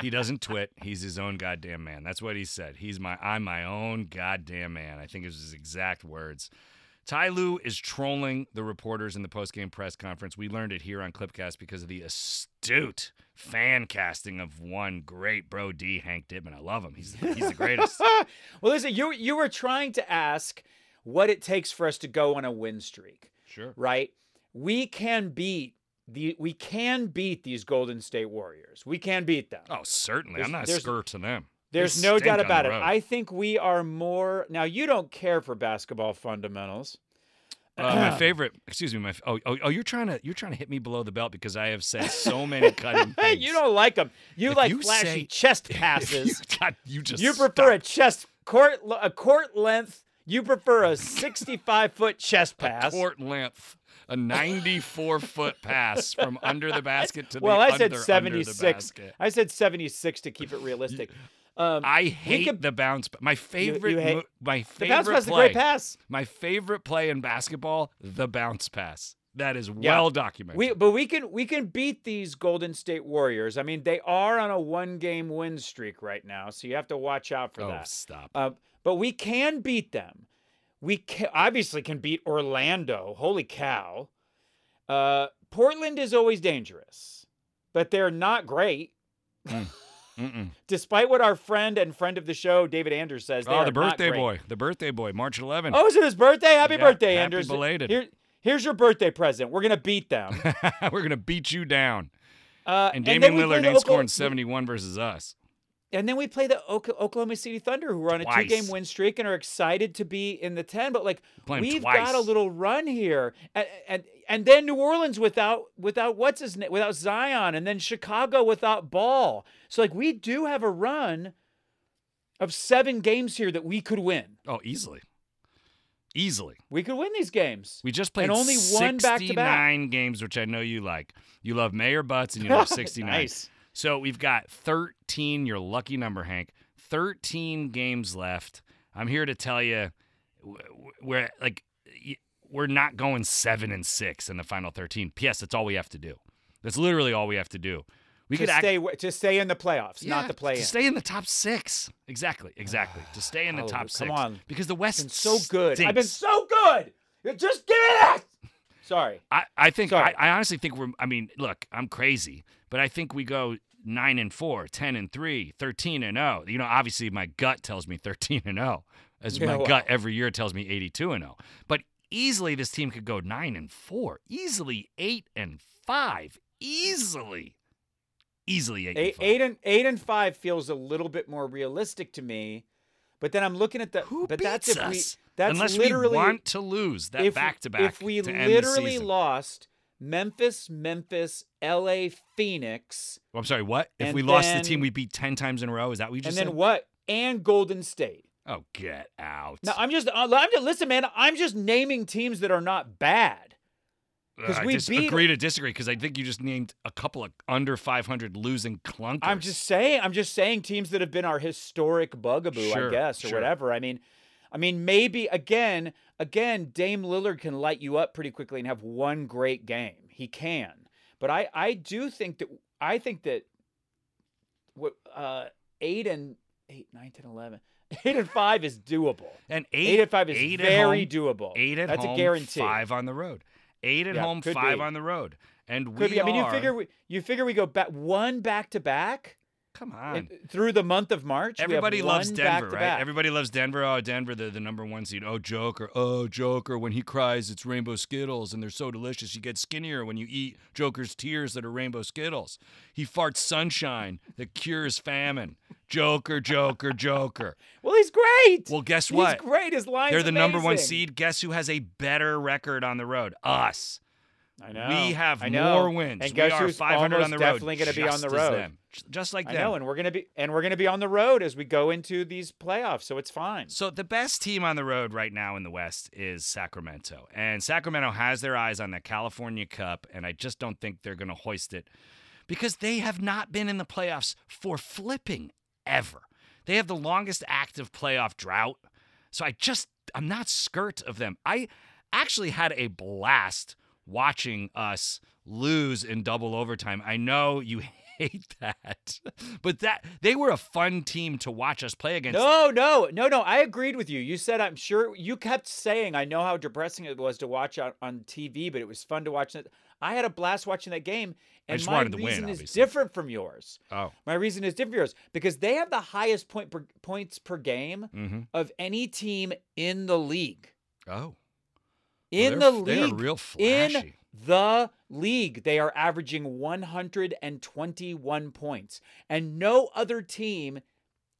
he doesn't twit. He's his own goddamn man. That's what he said. He's my I'm my own goddamn man. I think it was his exact words. Ty Lue is trolling the reporters in the post-game press conference. We learned it here on Clipcast because of the astute fan casting of one great bro D, Hank Dittman. I love him. He's he's the greatest.
well, listen, you you were trying to ask what it takes for us to go on a win streak,
sure.
right? We can beat the we can beat these Golden State Warriors. We can beat them.
Oh, certainly.
There's-
I'm not scared to them.
There's no doubt about it. I think we are more now. You don't care for basketball fundamentals.
Uh, my favorite, excuse me, my oh, oh oh you're trying to you're trying to hit me below the belt because I have said so many cutting
Hey,
things.
you don't like them. You
If
like
you
flashy
say-
chest
you,
passes.
God, you just
You prefer a chest court a court length. You prefer a 65 foot chest pass.
court length, a 94 foot pass from under the basket to
well,
the
I
under,
said
under
76.
basket.
I said 76 to keep it realistic. Um,
I hate
could-
the bounce. My favorite,
hate-
mo- my
the
favorite
bounce pass is a great pass.
my favorite play in basketball, the bounce pass. That is well documented.
We but we can we can beat these Golden State Warriors. I mean, they are on a one game win streak right now, so you have to watch out for
oh,
that.
stop.
Uh, but we can beat them. We can, obviously can beat Orlando. Holy cow! Uh, Portland is always dangerous, but they're not great.
Mm-mm.
Despite what our friend and friend of the show, David Anders, says.
Oh, the birthday boy, the birthday boy, March 11th.
Oh, is it his birthday? Happy
Yeah,
birthday,
happy
Anders.
belated.
Here, here's your birthday present. We're gonna beat them.
We're gonna beat you down.
Uh,
And Damian
play
Lillard ain't
Okla-
scoring 71 versus us.
And then we play the Oklahoma City Thunder, who are on a
Twice.
two-game win streak and are excited to be in the ten. But like, we've got a little run here, and, and and then New Orleans without without what's his name without Zion, and then Chicago without Ball. So like, we do have a run of seven games here that we could win.
Oh, easily. Easily.
We could win these games.
We just played
And only one back-to-back.
69 games, which I know you like. You love Mayor Butts and you love 69.
nice.
So we've got 13, your lucky number, Hank. 13 games left. I'm here to tell you we're like we're not going 7 and 6 in the final 13. P.S. That's all we have to do. That's literally all we have to do. We
To
could
stay w- to stay in the playoffs,
yeah,
not the play
to stay in the top 6. Exactly. Exactly. to stay in the
Oh,
top
come
6
on.
because the West
been so good. I've been so good. Just give it that. Sorry.
I, I think
Sorry.
I, I honestly think we're I mean, look, I'm crazy, but I think we go 9 and 4, 10 and 3, 13 and 0. You know, obviously my gut tells me 13 and 0. As
Yeah,
my
well.
gut every year tells me 82 and 0. But easily this team could go 9 and 4, easily 8 and 5, easily. Easily 8 and
Eight,
5.
eight and eight and five feels a little bit more realistic to me, but then I'm looking at the.
Who
but
beats
that's if we. That's
Unless
literally
we want to lose that back to back.
If we
to end the
literally lost Memphis, Memphis, L.A., Phoenix,
I'm sorry, what? If we lost the team we beat 10 times in a row, is that what you just
and
just
then what? And Golden State.
Oh, get out.
Now I'm just. uh, I'm just. Listen, man. I'm just naming teams that are not bad. 'cause
I
we
just
beat-
agree to disagree because I think you just named a couple of under 500 losing clunkers.
I'm just saying. I'm just saying teams that have been our historic bugaboo,
Sure,
I guess, or
sure.
whatever. I mean, I mean, maybe again, again, Dame Lillard can light you up pretty quickly and have one great game. He can, but I, I do think that I think that what uh, eight and eight, nine, ten, eleven, eight and five is doable.
and
Eight,
eight,
and five is
eight
very
home,
doable.
Eight at
That's
home,
a guarantee.
Five on the road. Eight at
Yeah,
home, five
be.
on the road. And
Could
we
be. I mean, you figure we, you figure we go back one back to back
Come on.
in- through the month of March. we have
Everybody loves Denver, right?
back-to-back.
Everybody loves Denver. Oh, Denver, the, the number one seed. Oh, Joker. Oh, Joker. When he cries, it's rainbow Skittles, and they're so delicious. You get skinnier when you eat Joker's tears that are rainbow Skittles. He farts sunshine that cures famine. Joker, Joker, Joker.
Well, he's great.
Well, guess what?
He's great. His lines.
They're the number one seed. Guess who has a better record on the road? Us.
I know.
We have
I know.
more wins.
And
we
guess
are
who's
500 on the road.
definitely going to be on the road.
Just like them.
I know, and we're gonna be and we're gonna be on the road as we go into these playoffs, so it's fine.
So the best team on the road right now in the West is Sacramento. And Sacramento has their eyes on the California Cup, and I just don't think they're going to hoist it because they have not been in the playoffs for flipping ever. They have the longest active playoff drought. So I just I'm not skirt of them. I actually had a blast watching us lose in double overtime. I know you hate that. But that they were a fun team to watch us play against.
No, no, no, no. I agreed with you. You said I'm sure you kept saying I know how depressing it was to watch on, on TV, but it was fun to watch it. I had a blast watching that game,
I
and
just
my
wanted to win,
reason is
obviously.
different from yours.
Oh.
My reason is different from yours because they have the highest point per, points per game
Mm-hmm.
of any team in the league.
Oh.
In
they're
the
f- they are
league, in the league, they are averaging 121 points, and no other team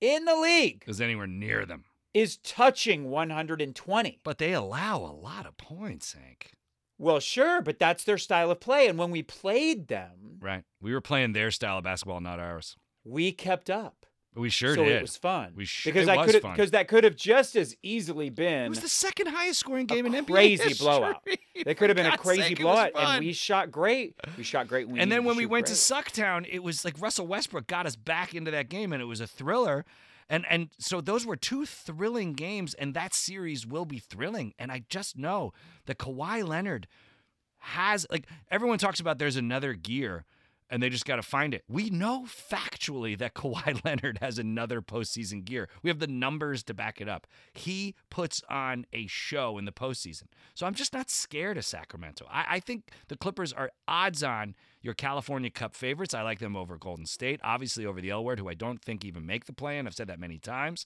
in the league
Is anywhere near them.
is touching 120.
But they allow a lot of points, Hank.
Well, sure, but that's their style of play. And when we played them,
Right. We were playing their style of basketball, not ours.
we kept up.
We sure
so
did.
it was fun.
We sh-
because
it
I could because that could have just as easily been.
It was the second highest scoring game in NBA
crazy
history.
blowout. They could have been
For
a crazy
sake,
blowout, and we shot great. We shot great. We
And then when we went
great.
to Sucktown, it was like Russell Westbrook got us back into that game, and it was a thriller. And and so those were two thrilling games, and that series will be thrilling. And I just know that Kawhi Leonard has like everyone talks about. There's another gear, and they just got to find it. We know factually that Kawhi Leonard has another postseason gear. We have the numbers to back it up. He puts on a show in the postseason. So I'm just not scared of Sacramento. I, I think the Clippers are odds on your California Cup favorites. I like them over Golden State, obviously over the L word, who I don't think even make the play in. I've said that many times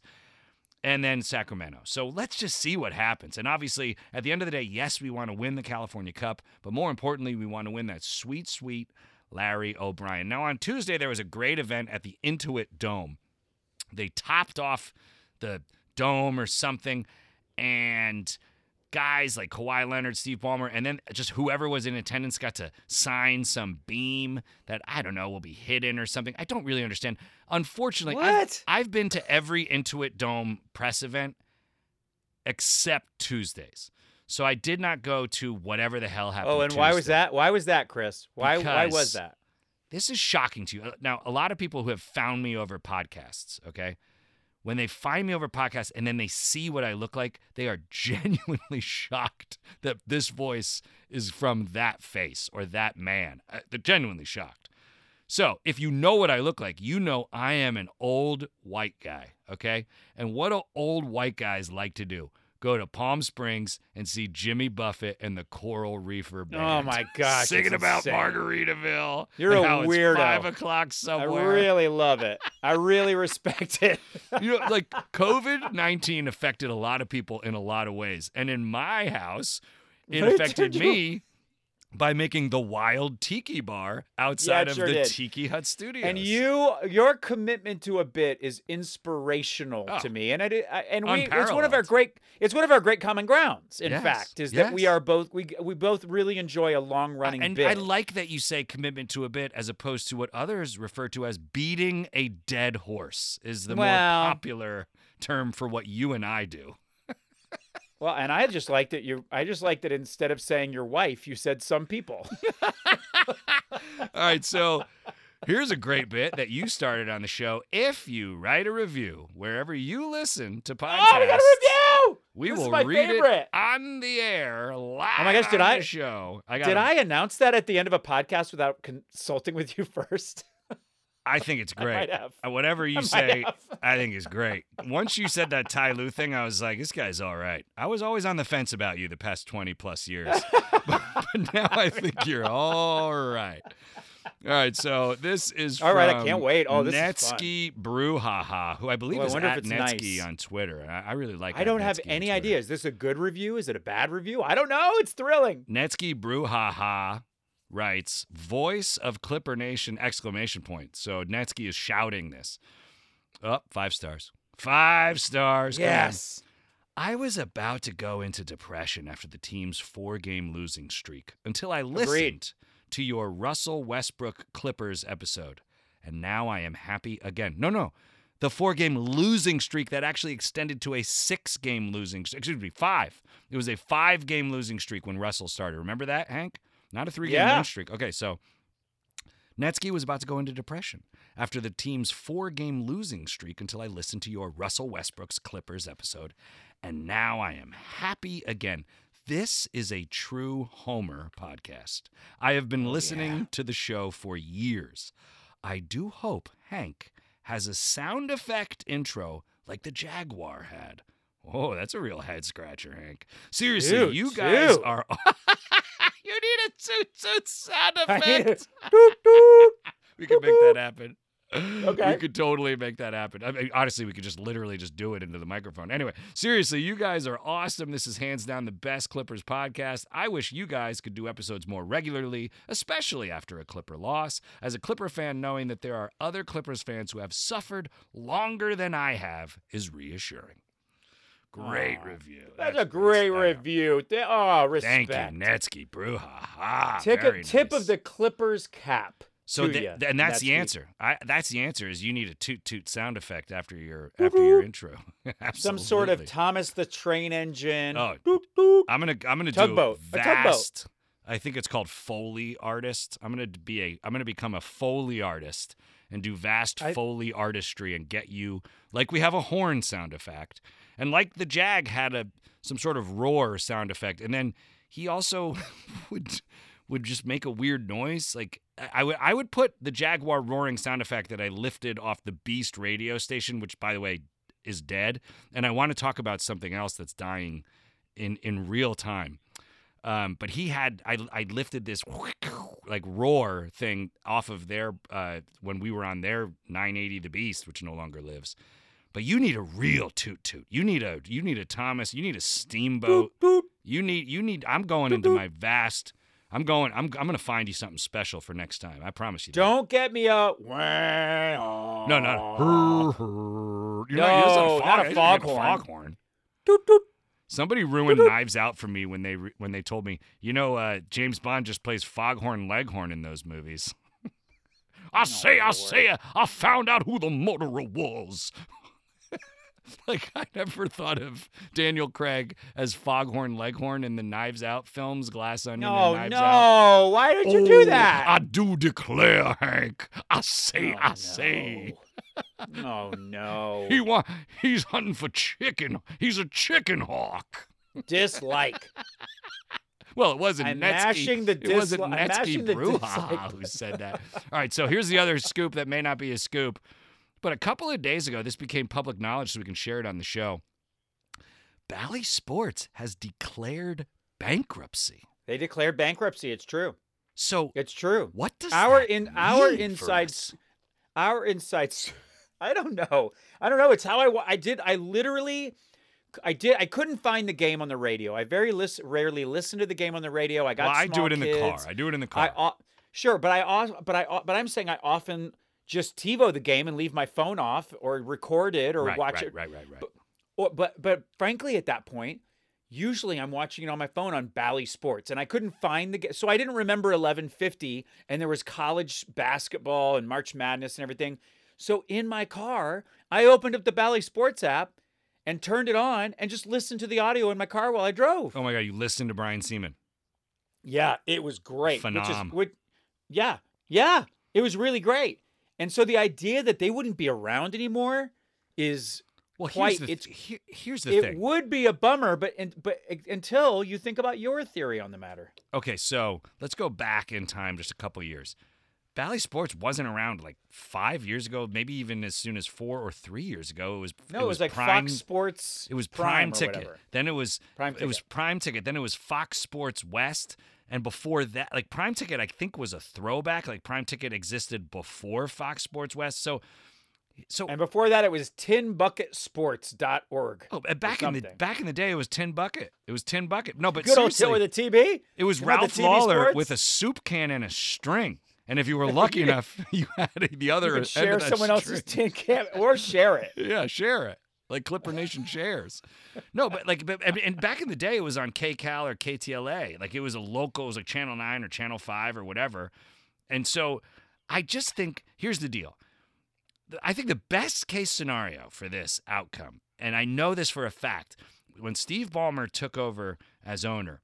and then Sacramento. So let's just see what happens. And obviously, at the end of the day, yes, we want to win the California Cup, but more importantly, we want to win that sweet, sweet Larry O'Brien. Now, on Tuesday, there was a great event at the Intuit Dome. They topped off the dome or something, and guys like Kawhi Leonard, Steve Ballmer, and then just whoever was in attendance got to sign some beam that I don't know will be hidden or something. I don't really understand. Unfortunately, I've-? I've, been to every Intuit Dome press event except Tuesdays. So I did not go to whatever the hell happened.
Oh, and why was that? Why was that, Chris? Why? why was that?
This is shocking to you. Uh, Now, a lot of people who have found me over podcasts, okay, when they find me over podcasts and then they see what I look like, they are genuinely shocked that this voice is from that face or that man. Uh, They're genuinely shocked. So, if you know what I look like, you know I am an old white guy, okay? And what do old white guys like to do? Go to Palm Springs and see Jimmy Buffett and the Coral Reefer oh Band.
Oh my gosh,
Singing about
insane.
Margaritaville.
You're a weirdo.
Five o'clock somewhere.
I really love it. I really respect it.
you know, like COVID nineteen affected a lot of people in a lot of ways, and in my house, it affected
you-
me by making the wild tiki bar outside of
sure
the
did.
Tiki Hut Studios.
And you, your commitment to a bit is inspirational
Oh.
to me, and I, did- I and we, it's one of our great, it's one of our great common grounds. In
Yes,
fact, is that we are both we we both really enjoy a long running
and
bit.
I like that you say commitment to a bit as opposed to what others refer to as beating a dead horse is the
Well-
more popular term for what you and I do.
Well, and I just liked that you. I just liked that instead of saying your wife, you said some people.
All right, so here's a great bit that you started on the show. If you write a review wherever you listen to podcasts,
oh, we got a review.
we
This
will
is my
read
favorite.
it on the air live.
Oh my gosh, did
on
I-
show? I got.
Did I announce that at the end of a podcast without consulting with you first?
I think it's
I
great. Uh, Whatever you
I
say. I think is great. Once you said that Ty Lue thing, I was like, this guy's all right. I was always on the fence about you the past 20 plus years. but, but now I think you're all right. All right, so this is
All right, I can't wait. Oh, this is fun.
Netsky Brouhaha, who I believe
I
is
if
at
it's
Netsky
nice.
on Twitter. I, I really like.
I don't have
Netsky
any idea. Is this a good review? Is it a bad review? I don't know. It's thrilling.
Netsky Brouhaha writes, voice of Clipper Nation exclamation point. So Netsky is shouting this. Up, five stars. Five stars.
Yes.
I was about to go into depression after the team's four game losing streak until I listened
Agreed.
to your Russell Westbrook Clippers episode. And now I am happy again. No, no. The four game losing streak that actually extended to a six game losing excuse me, five. It was a five game losing streak when Russell started. Remember that, Hank? Not a three game
Yeah.
win streak. Okay, so Netsky was about to go into depression after the team's four game losing streak until I listened to your Russell Westbrook's Clippers episode. And now I am happy again. This is a true Homer podcast. I have been listening to the show for years. I do hope Hank has a sound effect intro like the Jaguar had. Oh, that's a real head scratcher, Hank. Seriously,
Dude,
you guys
too.
are. you need a toot toot sound effect.
it. Doop, doop.
We can make that happen.
Okay.
We could totally make that happen. I mean, honestly, we could just literally just do it into the microphone. Anyway, seriously, you guys are awesome. This is hands down the best Clippers podcast. I wish you guys could do episodes more regularly, especially after a Clipper loss. As a Clipper fan, knowing that there are other Clippers fans who have suffered longer than I have is reassuring. Great
Aw,
review.
That's a great
respect.
review. Oh,
Thank you, Netsky Brouhaha.
Tip,
Very
tip
nice.
of the Clippers cap.
So
to
th-
ya,
and that's the answer. I, that's the answer. Is you need a toot toot sound effect after your after your intro.
Some sort of Thomas the Train Engine.
Oh. I'm gonna I'm gonna
Tugboat.
do
A
a
tugboat.
vast. I think it's called Foley artist. I'm gonna be a I'm gonna become a Foley artist and do vast
I-
Foley artistry and get you like we have a horn sound effect and like the Jag had a some sort of roar sound effect and then he also would would just make a weird noise like I- would I would put the Jaguar roaring sound effect that I lifted off the Beast radio station which by the way is dead and I want to talk about something else that's dying in in real time. Um, but he had I I lifted this like roar thing off of their uh, when we were on their 980 the Beast, which no longer lives. But you need a real toot toot. You need a you need a Thomas. You need a steamboat.
Boop, boop.
You need you need. I'm going into my vast. I'm going. I'm I'm gonna find you something special for next time. I promise you.
Don't get me a.
No,
No,
not. You're not,
No, not a
fog-
foghorn.
foghorn.
Doot, doot.
Somebody ruined Knives Out for me when they re- when they told me, you know, uh, James Bond just plays Foghorn Leghorn in those movies. I say, I say, I found out who the murderer was. like I never thought of Daniel Craig as Foghorn Leghorn in the Knives Out films, Glass Onion
No,
and
no.
Knives Out.
Oh, why did you
Oh,
do that?
I do declare, Hank. I say,
Oh,
I say.
Oh no.
He wa- he's hunting for chicken. He's a chicken hawk.
Dislike.
Well, it wasn't
I'm
Netsky. it wasn't
disli-
Netsky Bruja who said that. All right, so here's the other scoop that may not be a scoop, but a couple of days ago, this became public knowledge, so we can share it on the show. Bally Sports has declared bankruptcy.
They declared bankruptcy. It's true.
So
It's true.
what does
our
that
in our insights our insights i don't know i don't know it's how i i did i literally i did i couldn't find the game on the radio i very lis- rarely listen to the game on the radio i got
Well, I do it in the car. I do it in the
I
car.
o- sure but i but i but i'm saying i often just TiVo the game and leave my phone off or record it or
right,
watch
right,
it
right, right, right.
But- but but frankly, at that point, usually I'm watching it on my phone on Bally Sports, and I couldn't find the so I didn't remember 1150, and there was college basketball and March Madness and everything. So in my car, I opened up the Bally Sports app and turned it on and just listened to the audio in my car while I drove.
oh my God, you listened to Brian Sieman.
Yeah, it was great. Which is,
Phenom.
which, yeah, yeah, it was really great. And so the idea that they wouldn't be around anymore is
Well,
Quite-
here's the,
it's-
here- here's the
it
thing.
would be a bummer, but but until you think about your theory on the matter.
Okay, so let's go back in time just a couple years. Bally Sports wasn't around like five years ago, maybe even as soon as four or three years ago. It was
No, it was, like
prime,
Fox Sports.
It was prime,
or
ticket.
whatever.
Then it was
Prime
it was prime ticket. Then it was Fox Sports West. And before that, like Prime Ticket, I think was a throwback. Like Prime Ticket existed before Fox Sports West. So, so
And before that, it was tinbucketsports.org.
oh, back in the back in the day, it was Tin Bucket. It was Tin Bucket. No, but
Good old Till with a TB.
It was
You
Ralph Lawler
sports?
with a soup can and a string. And if you were lucky enough, you had the other
You share someone else's tin can or share it.
Yeah, share it. Like Clipper Nation shares. No, but like, but, and- back in the day, it was on KCAL or KTLA. Like it was a local, it was like Channel 9 or Channel 5 or whatever. And so I just think here's the deal. I think the best case scenario for this outcome, and I know this for a fact, when Steve Ballmer took over as owner,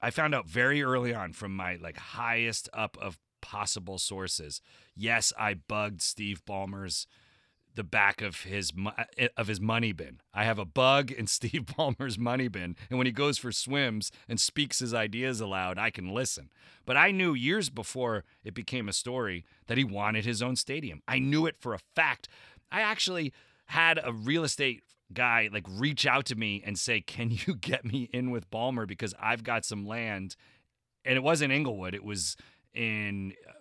I found out very early on from my like highest up of possible sources. Yes, I bugged Steve Ballmer's the back of his uh, of his money bin. I have a bug in Steve Ballmer's money bin, and when he goes for swims and speaks his ideas aloud, I can listen. But I knew years before it became a story that he wanted his own stadium. I knew it for a fact. I actually had a real estate guy like reach out to me and say, "Can you get me in with Ballmer because I've got some land?" And it wasn't Inglewood; it was in uh,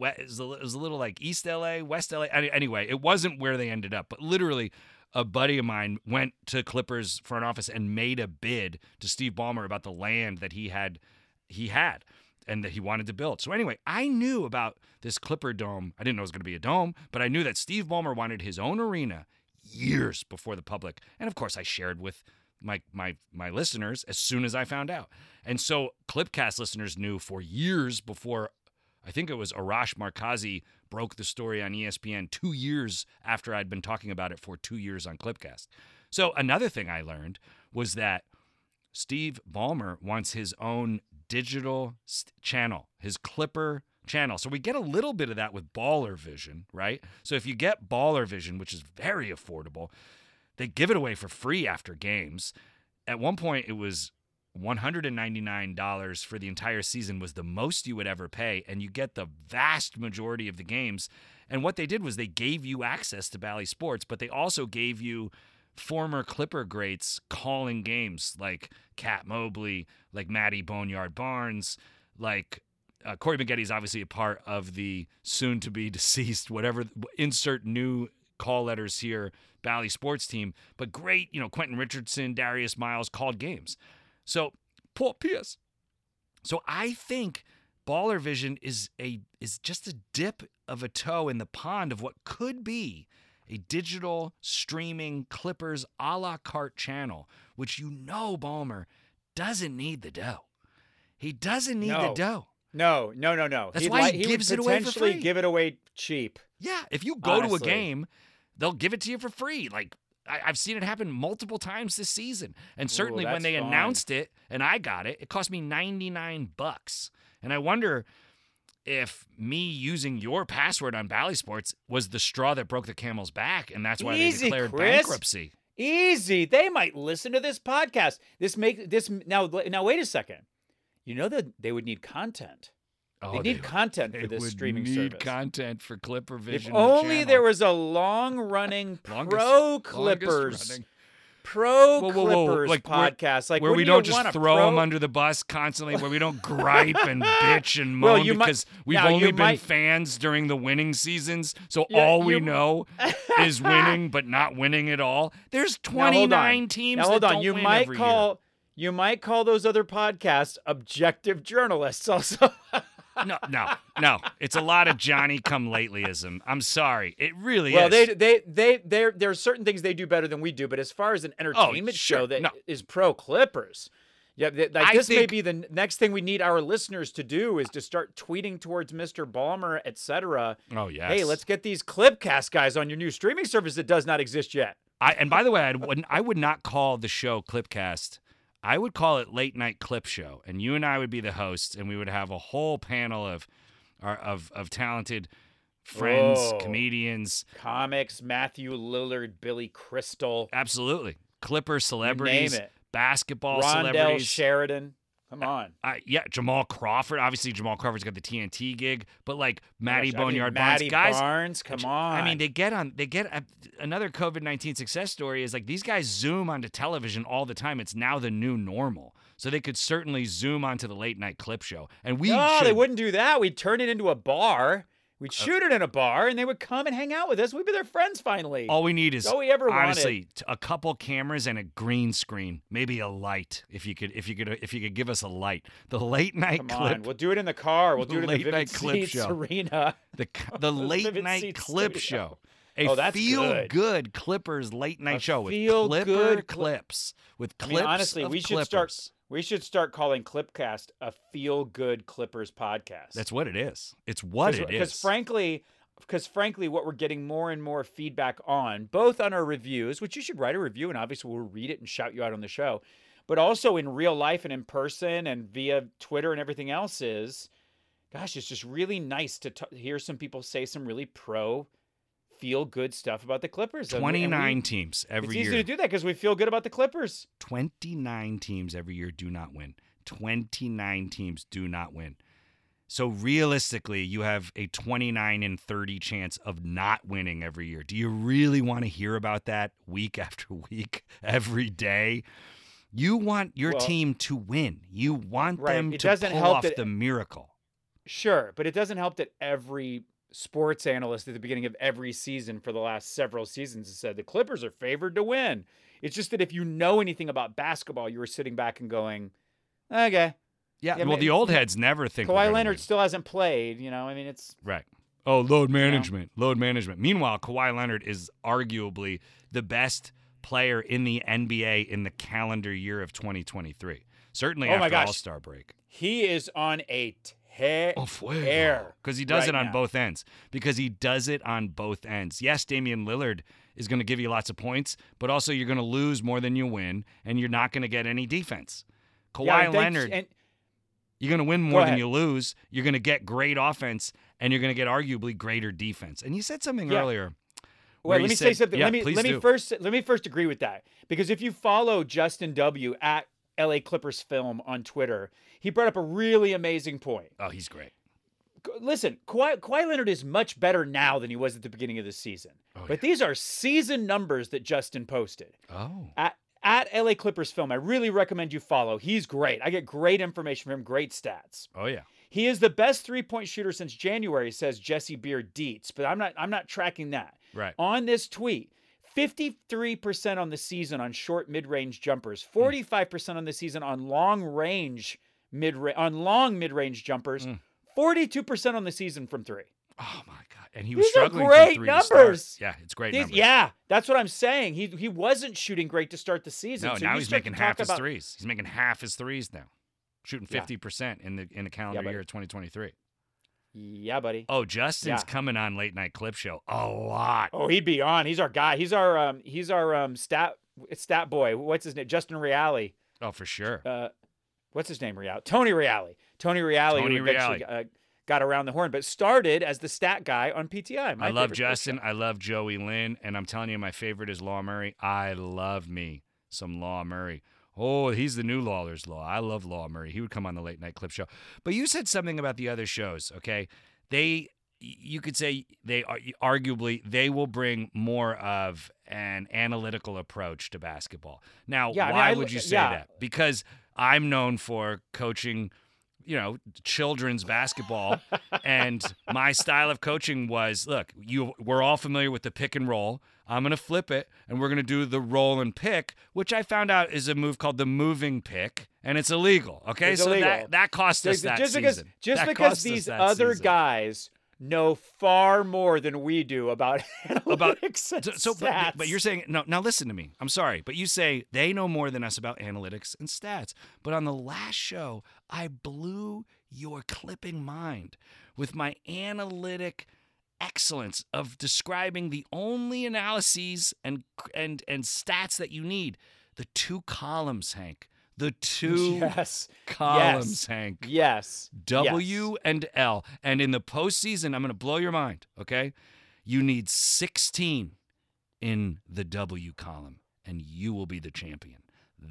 it was a little like East LA, West LA. Anyway, it wasn't where they ended up, but literally. A buddy of mine went to Clippers front office and made a bid to Steve Ballmer about the land that he had he had and that he wanted to build. So anyway, I knew about this Clipper Dome. I didn't know it was going to be a dome, but I knew that Steve Ballmer wanted his own arena years before the public. And of course, I shared with my my my listeners as soon as I found out. And so Clipcast listeners knew for years before I think it was Arash Markazi broke the story on ESPN 2 years after I'd been talking about it for 2 years on Clipcast. So another thing I learned was that Steve Ballmer wants his own digital st- channel, his Clipper channel. So we get a little bit of that with Baller Vision, right? So if you get Baller Vision, which is very affordable, they give it away for free after games. At one point, it was $199 for the entire season was the most you would ever pay and you get the vast majority of the games. And what they did was they gave you access to Bally Sports but they also gave you former Clipper greats calling games like Cat Mobley like Matty Boneyard Barnes like uh, Corey Maggette is obviously a part of the soon to be deceased whatever insert new call letters here Bally Sports team but great you know Quentin Richardson Darius Miles called games so Paul Pierce. So I think Baller Vision is a is just a dip of a toe in the pond of what could be a digital streaming Clippers a la carte channel, which you know Ballmer doesn't need the dough. He doesn't need
no.
the dough.
No, no, no, no.
That's
He'd
why he,
he
gives it away for free.
give it away cheap.
Yeah, if you go to a game, they'll give it to you for free. Like I, I've seen it happen multiple times this season, and certainly when they announced it and I got it, it cost me ninety nine bucks. And I wonder if me using your password on Bally Sports was the straw that broke the camel's back, and that's why
Easy,
they declared
Chris.
bankruptcy.
Easy. They might listen to this podcast. This make this now. Now wait a second. You know that they would need content.
Oh,
they need content for this streaming
need
service.
Need content for Clipper Vision.
if only there was a long-running
Longest-
pro Clippers,
running.
pro
Whoa, whoa, whoa,
Clippers
like,
podcast, like
where we don't just throw
pro-
them under the bus constantly, where we don't gripe and bitch and moan
Well, you might-
because we've
now,
only been
might-
fans during the winning seasons. So
Yeah,
all we know is winning, but not winning at all. There's
Now,
29 teams.
Now hold on. You might call you might call those other podcasts objective journalists. Also,
Year. No, no, no. It's a lot of Johnny come latelyism. I'm sorry. It really
well,
is.
Well, they they they there there are certain things they do better than we do, but as far as an oh, entertainment show
Oh, sure.
that is
No.
pro Clippers. Yeah, th- like
I
this may be the next thing we need our listeners to do is to start tweeting towards Mr. Ballmer, etc.
oh, yes.
Hey, let's get these Clipcast guys on your new streaming service that does not exist yet.
I, and by the way, I would I would not call the show Clipcast. I would call it Late Night Clip Show, and you and I would be the hosts, and we would have a whole panel of of of talented friends,
Whoa.
comedians,
Comics, Matthew Lillard, Billy Crystal,
absolutely Clipper celebrities,
it.
basketball
Rondell
celebrities.
Sheridan. Come on.
uh, yeah, Jamal Crawford. Obviously, Jamal Crawford's got the TNT gig, but like Matty
Gosh, I mean,
Boneyard
Matty
Barnes, guys.
Barnes, come on.
I mean, they get on. They get a, another COVID nineteen success story is like these guys zoom onto television all the time. It's now the new normal. So they could certainly zoom onto the late night clip show, and we
no,
should.
they wouldn't do that. We'd turn it into a bar.
Uh,
We'd shoot it in a bar, and they would come and hang out with us. We'd be their friends finally.
All we need is
all we ever wanted.
honestly t- a couple cameras and a green screen, maybe a light. If you could, if you could, if you could give us a light. The late night
Come
clip,
on, we'll do it in the car. We'll do it in the
Late
Vivid
night clip
Seats
show.
Arena.
the c- the late
Vivid
night
Seats
clip
studio.
show. A
Oh, that's
feel
good.
Clippers late night
A
show with
feel
Clipper
good cli-
clips with
I
clips.
mean, honestly,
of
we should
Clippers.
We should start calling Clipcast a feel good Clippers podcast.
That's what it is. It's what it is.
Because frankly, because frankly, what we're getting more and more feedback on, both on our reviews, which you should write a review, and obviously we'll read it and shout you out on the show, but also in real life and in person and via Twitter and everything else is, gosh, it's just really nice to t- hear some people say some really pro feel good stuff about the Clippers. and we- and we-
29 teams
It's
every
easy
year.
to do that because we feel good about the Clippers.
29 teams every year do not win. 29 teams do not win. So realistically, you have a 29 and 30 chance of not winning every year. Do you really want to hear about that week after week, every day? You want your
Well-
team to win. You want
Right.
them
It
to
doesn't
pull
help
off
that-
the miracle.
Sure, but it doesn't help that every sports analyst at the beginning of every season for the last several seasons has said the Clippers are favored to win. It's just that if you know anything about basketball, you were sitting back and going, okay.
Yeah,
Yeah,
well, the old heads never think
Kawhi Leonard
win.
still hasn't played. You know, I mean, it's
Right. Oh, load management, load management. Meanwhile, Kawhi Leonard is arguably the best player in the NBA in the calendar year of 2023. Certainly
Oh
after. All Star break.
he is on a tear.
Oh, Because he does
right
it on
now.
both ends. Because he does it on both ends. Yes, Damian Lillard is going to give you lots of points, but also you're going to lose more than you win, and you're not going to get any defense. Kawhi
Yeah,
Leonard,
and
you're going to win more than you lose. You're going to get great offense, and you're going to get arguably greater defense. And you said something
Yeah.
earlier. Where
let me say something.
yeah,
let me let me
do.
first let me first agree with that because if you follow Justin W at LA Clippers Film on Twitter, he brought up a really amazing point.
Oh, he's great.
Listen, Kawhi, Kawhi Leonard is much better now than he was at the beginning of the season.
Oh,
but these are season numbers that Justin posted
Oh,
at at LA Clippers Film. I really recommend you follow. He's great. I get great information from him, great stats.
oh yeah.
He is the best three-point shooter since January, says Jesse Beard Dietz, but I'm not I'm not tracking that.
Right.
On this tweet, 53% on the season on short mid-range jumpers,
Hmm.
45% on the season on long range mid on long mid-range jumpers,
Mm.
42% on the season from 3.
Oh my god. And he was
These are great
from three to start.
numbers.
Yeah, it's great
These-
numbers.
yeah, that's what I'm saying. He he wasn't shooting great to start the season.
No,
so
now he's making half his
about-
threes. He's making half his threes now. Shooting 50% in the in the calendar
but-
year of 2023.
Yeah, buddy.
Oh, Justin's
Yeah.
coming on late night clip show a lot.
Oh, he'd be on. He's our guy. He's our um he's our um stat stat boy. What's his name? Justin Reali.
Oh, for sure.
uh, what's his name? Reali. Tony Reali. Tony Reali.
Tony
eventually, Uh, got around the horn, but started as the stat guy on PTI.
I love Justin. I love Joey Linn. And I'm telling you, my favorite is Law Murray. I love me some Law Murray. Oh, he's the new Lawler's Law. I love Law Murray. He would come on the late night clip show. But you said something about the other shows, okay? They, you could say they are arguably they will bring more of an analytical approach to basketball. Now,
Yeah, I mean,
why
I-
would you uh, say
yeah.
that? Because I'm known for coaching you know children's basketball and my style of coaching was look you we're all familiar with the pick and roll i'm going to flip it and we're going to do the roll and pick which i found out is a move called the moving pick and it's illegal okay
It's
so
illegal.
that that cost us
Just,
that
just
season
because just
That
because these other
season.
guys know far more than we do about
About-
analytics and
so, but,
stats.
but you're saying no now listen to me. I'm sorry but you say they know more than us about analytics and stats. But on the last show i blew your clipping mind with my analytic excellence of describing the only analyses and and and stats that you need. The two columns hank the two
yes,
columns
yes,
hank
yes,
W
yes.
and L. And in the postseason, I'm going to blow your mind, okay? You need 16 in the W column, and you will be the champion.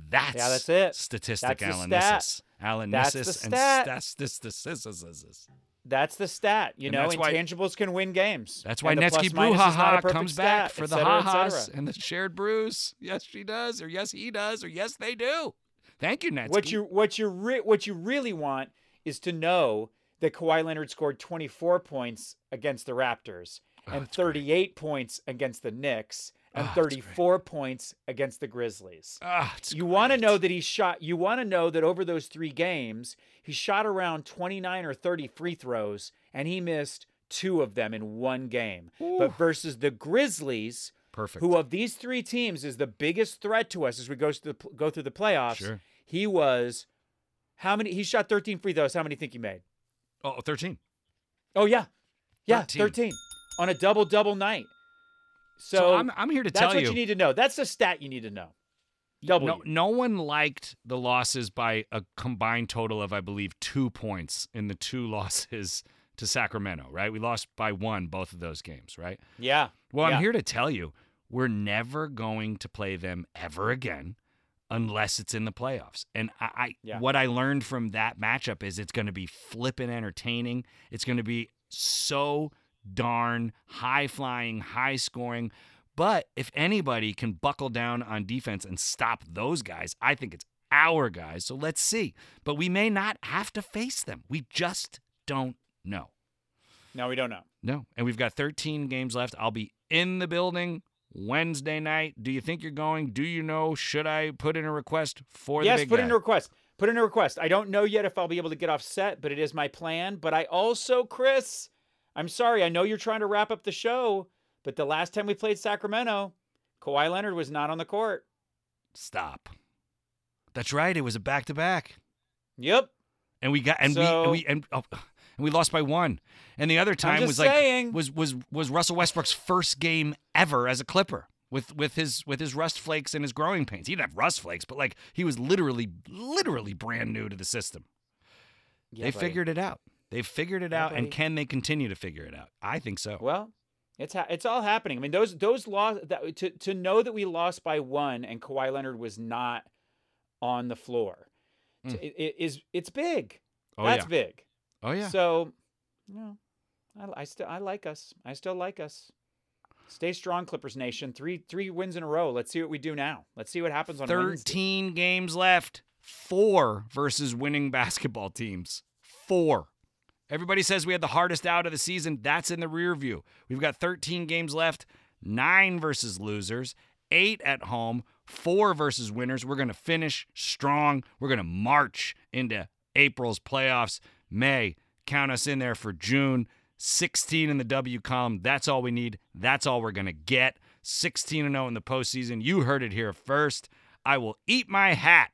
That's, yeah,
that's it.
Statistic
That's
analysis. Analysis
That's the
and
stat.
statistics.
That's the stat. You
And
know,
that's why-
intangibles can win games.
That's why
And
Netsky
plus minus is not a
Brouhaha
perfect
comes back
stat,
for
et
the ha-has and the shared brews. Yes, she does, or yes, he does, or yes, they do. Thank you, Netsky.
What you what you re- what you really want is to know that Kawhi Leonard scored 24 points against the Raptors
Oh,
and
it's great.
38 points against the Knicks and ah,
Oh, it's great.
34 points against the Grizzlies.
Ah, it's
You want to know that he shot you want to know that over those 3 games, he shot around 29 or 30 free throws and he missed 2 of them in one game.
Ooh.
But versus the Grizzlies,
Perfect.
who of these three teams is the biggest threat to us as we go through the, go through the playoffs.
Sure.
He was how many? He shot 13 free throws. How many think he made?
Oh, 13.
Oh yeah, yeah,
13.
13, on a double double night. So,
So, I'm, I'm here to tell you that's
what
you.
you need to know. That's the stat you need to know. W.
No, no one liked the losses by a combined total of, I believe, two points in the two losses to Sacramento, right? We lost by one both of those games, right?
Yeah,
Well,
Yeah.
I'm here to tell you, we're never going to play them ever again unless it's in the playoffs. And I, I
Yeah.
what I learned from that matchup is it's going to be flippin' entertaining. It's going to be so darn high flying, high scoring. But if anybody can buckle down on defense and stop those guys, I think it's our guys. So let's see. But we may not have to face them. We just don't know.
No, we don't know.
No. And we've got 13 games left. I'll be in the building Wednesday night. Do you think you're going? Do you know? Should I put in a request for
yes,
the big
put
guy?
in a request. Put in a request. I don't know yet if I'll be able to get off set, but it is my plan. But I also, Chris, I'm sorry. I know you're trying to wrap up the show, but the last time we played Sacramento, Kawhi Leonard was not on the court.
Stop. That's right. It was a back to back.
Yep.
And we got and we and we and, oh, and we lost by one. And the other time was like was was was Russell Westbrook's first game ever as a Clipper with with his with his rust flakes and his growing pains. He didn't have rust flakes, but like he was literally literally brand new to the system.
Yeah,
they
buddy.
figured it out. They figured it
Yeah,
out, and
buddy.
can they continue to figure it out? I think so.
Well, it's ha- it's all happening. I mean, those those loss that to to know that we lost by one and Kawhi Leonard was not on the floor,
Mm.
t- it, it is it's big.
oh
That's
yeah.
big.
Oh yeah.
So, you know, I, I still I like us. I still like us. Stay strong, Clippers Nation. Three three wins in a row. Let's see what we do now. Let's see what happens on Wednesday.
13 games left. Four versus winning basketball teams. Four. Everybody says we had the hardest out of the season. That's in the rear view. We've got 13 games left. Nine versus losers. Eight at home. Four versus winners. We're going to finish strong. We're going to march into April's playoffs. May. Count us in there for June. 16 in the W column. That's all we need. That's all we're going to get. 16 and 0 in the postseason. You heard it here first. I will eat my hat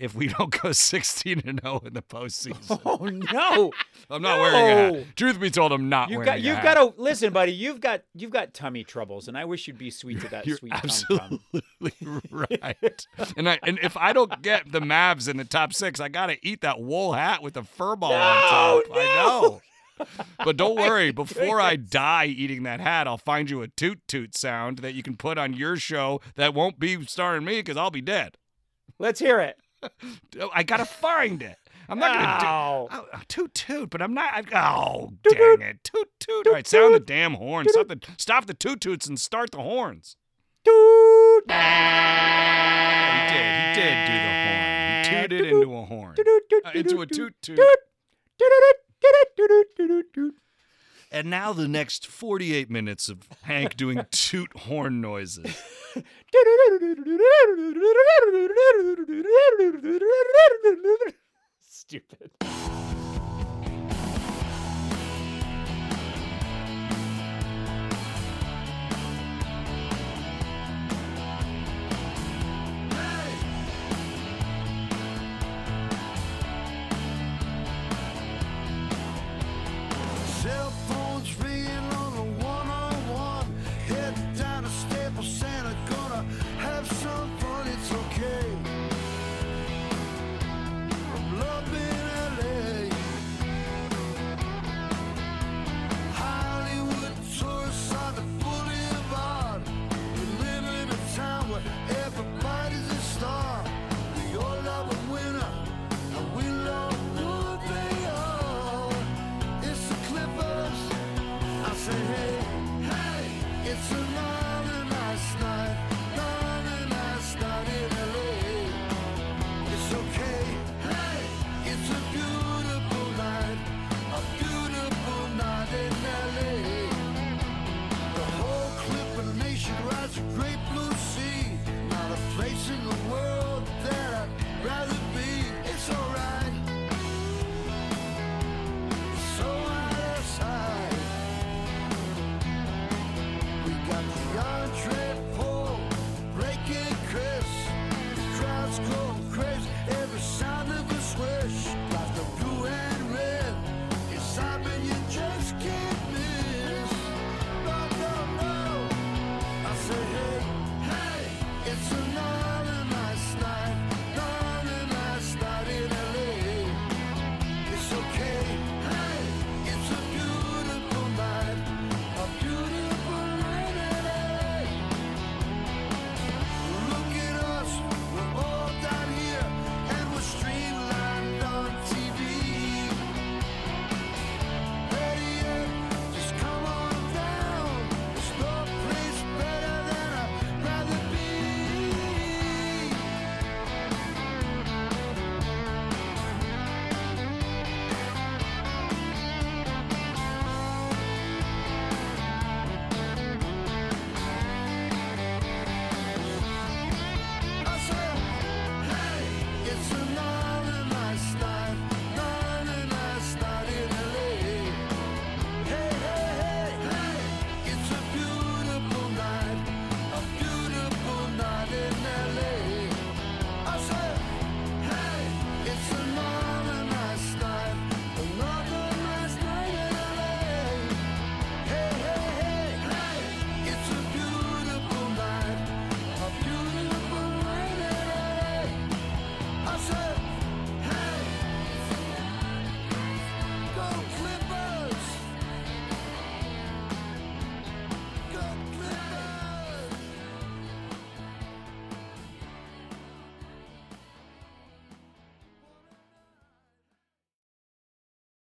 if we don't go 16 and 0 in the postseason.
Oh no!
I'm not wearing a hat. Truth be told, I'm not
You've
wearing
got
a
you've
hat.
got to listen, buddy. You've got you've got tummy troubles, and I wish you'd be sweet to that
You're
sweet
absolutely right. and I and if I don't get the Mavs in the top six, I gotta eat that wool hat with the fur ball on
No,
top. I know. But don't worry, before I die eating that hat, I'll find you a toot toot sound that you can put on your show that won't be starring me because I'll be dead.
Let's hear it.
I gotta find it. I'm not gonna do. Oh, oh, toot toot, but I'm not. I, oh, dang it, toot toot! All right, sound the damn horn. Stop the stop the toot toots and start the horns.
Doot.
He did. He did do the horn. He tooted into a horn. Uh, into a toot toot. And now the next 48 minutes of Hank doing toot horn noises.
Stupid.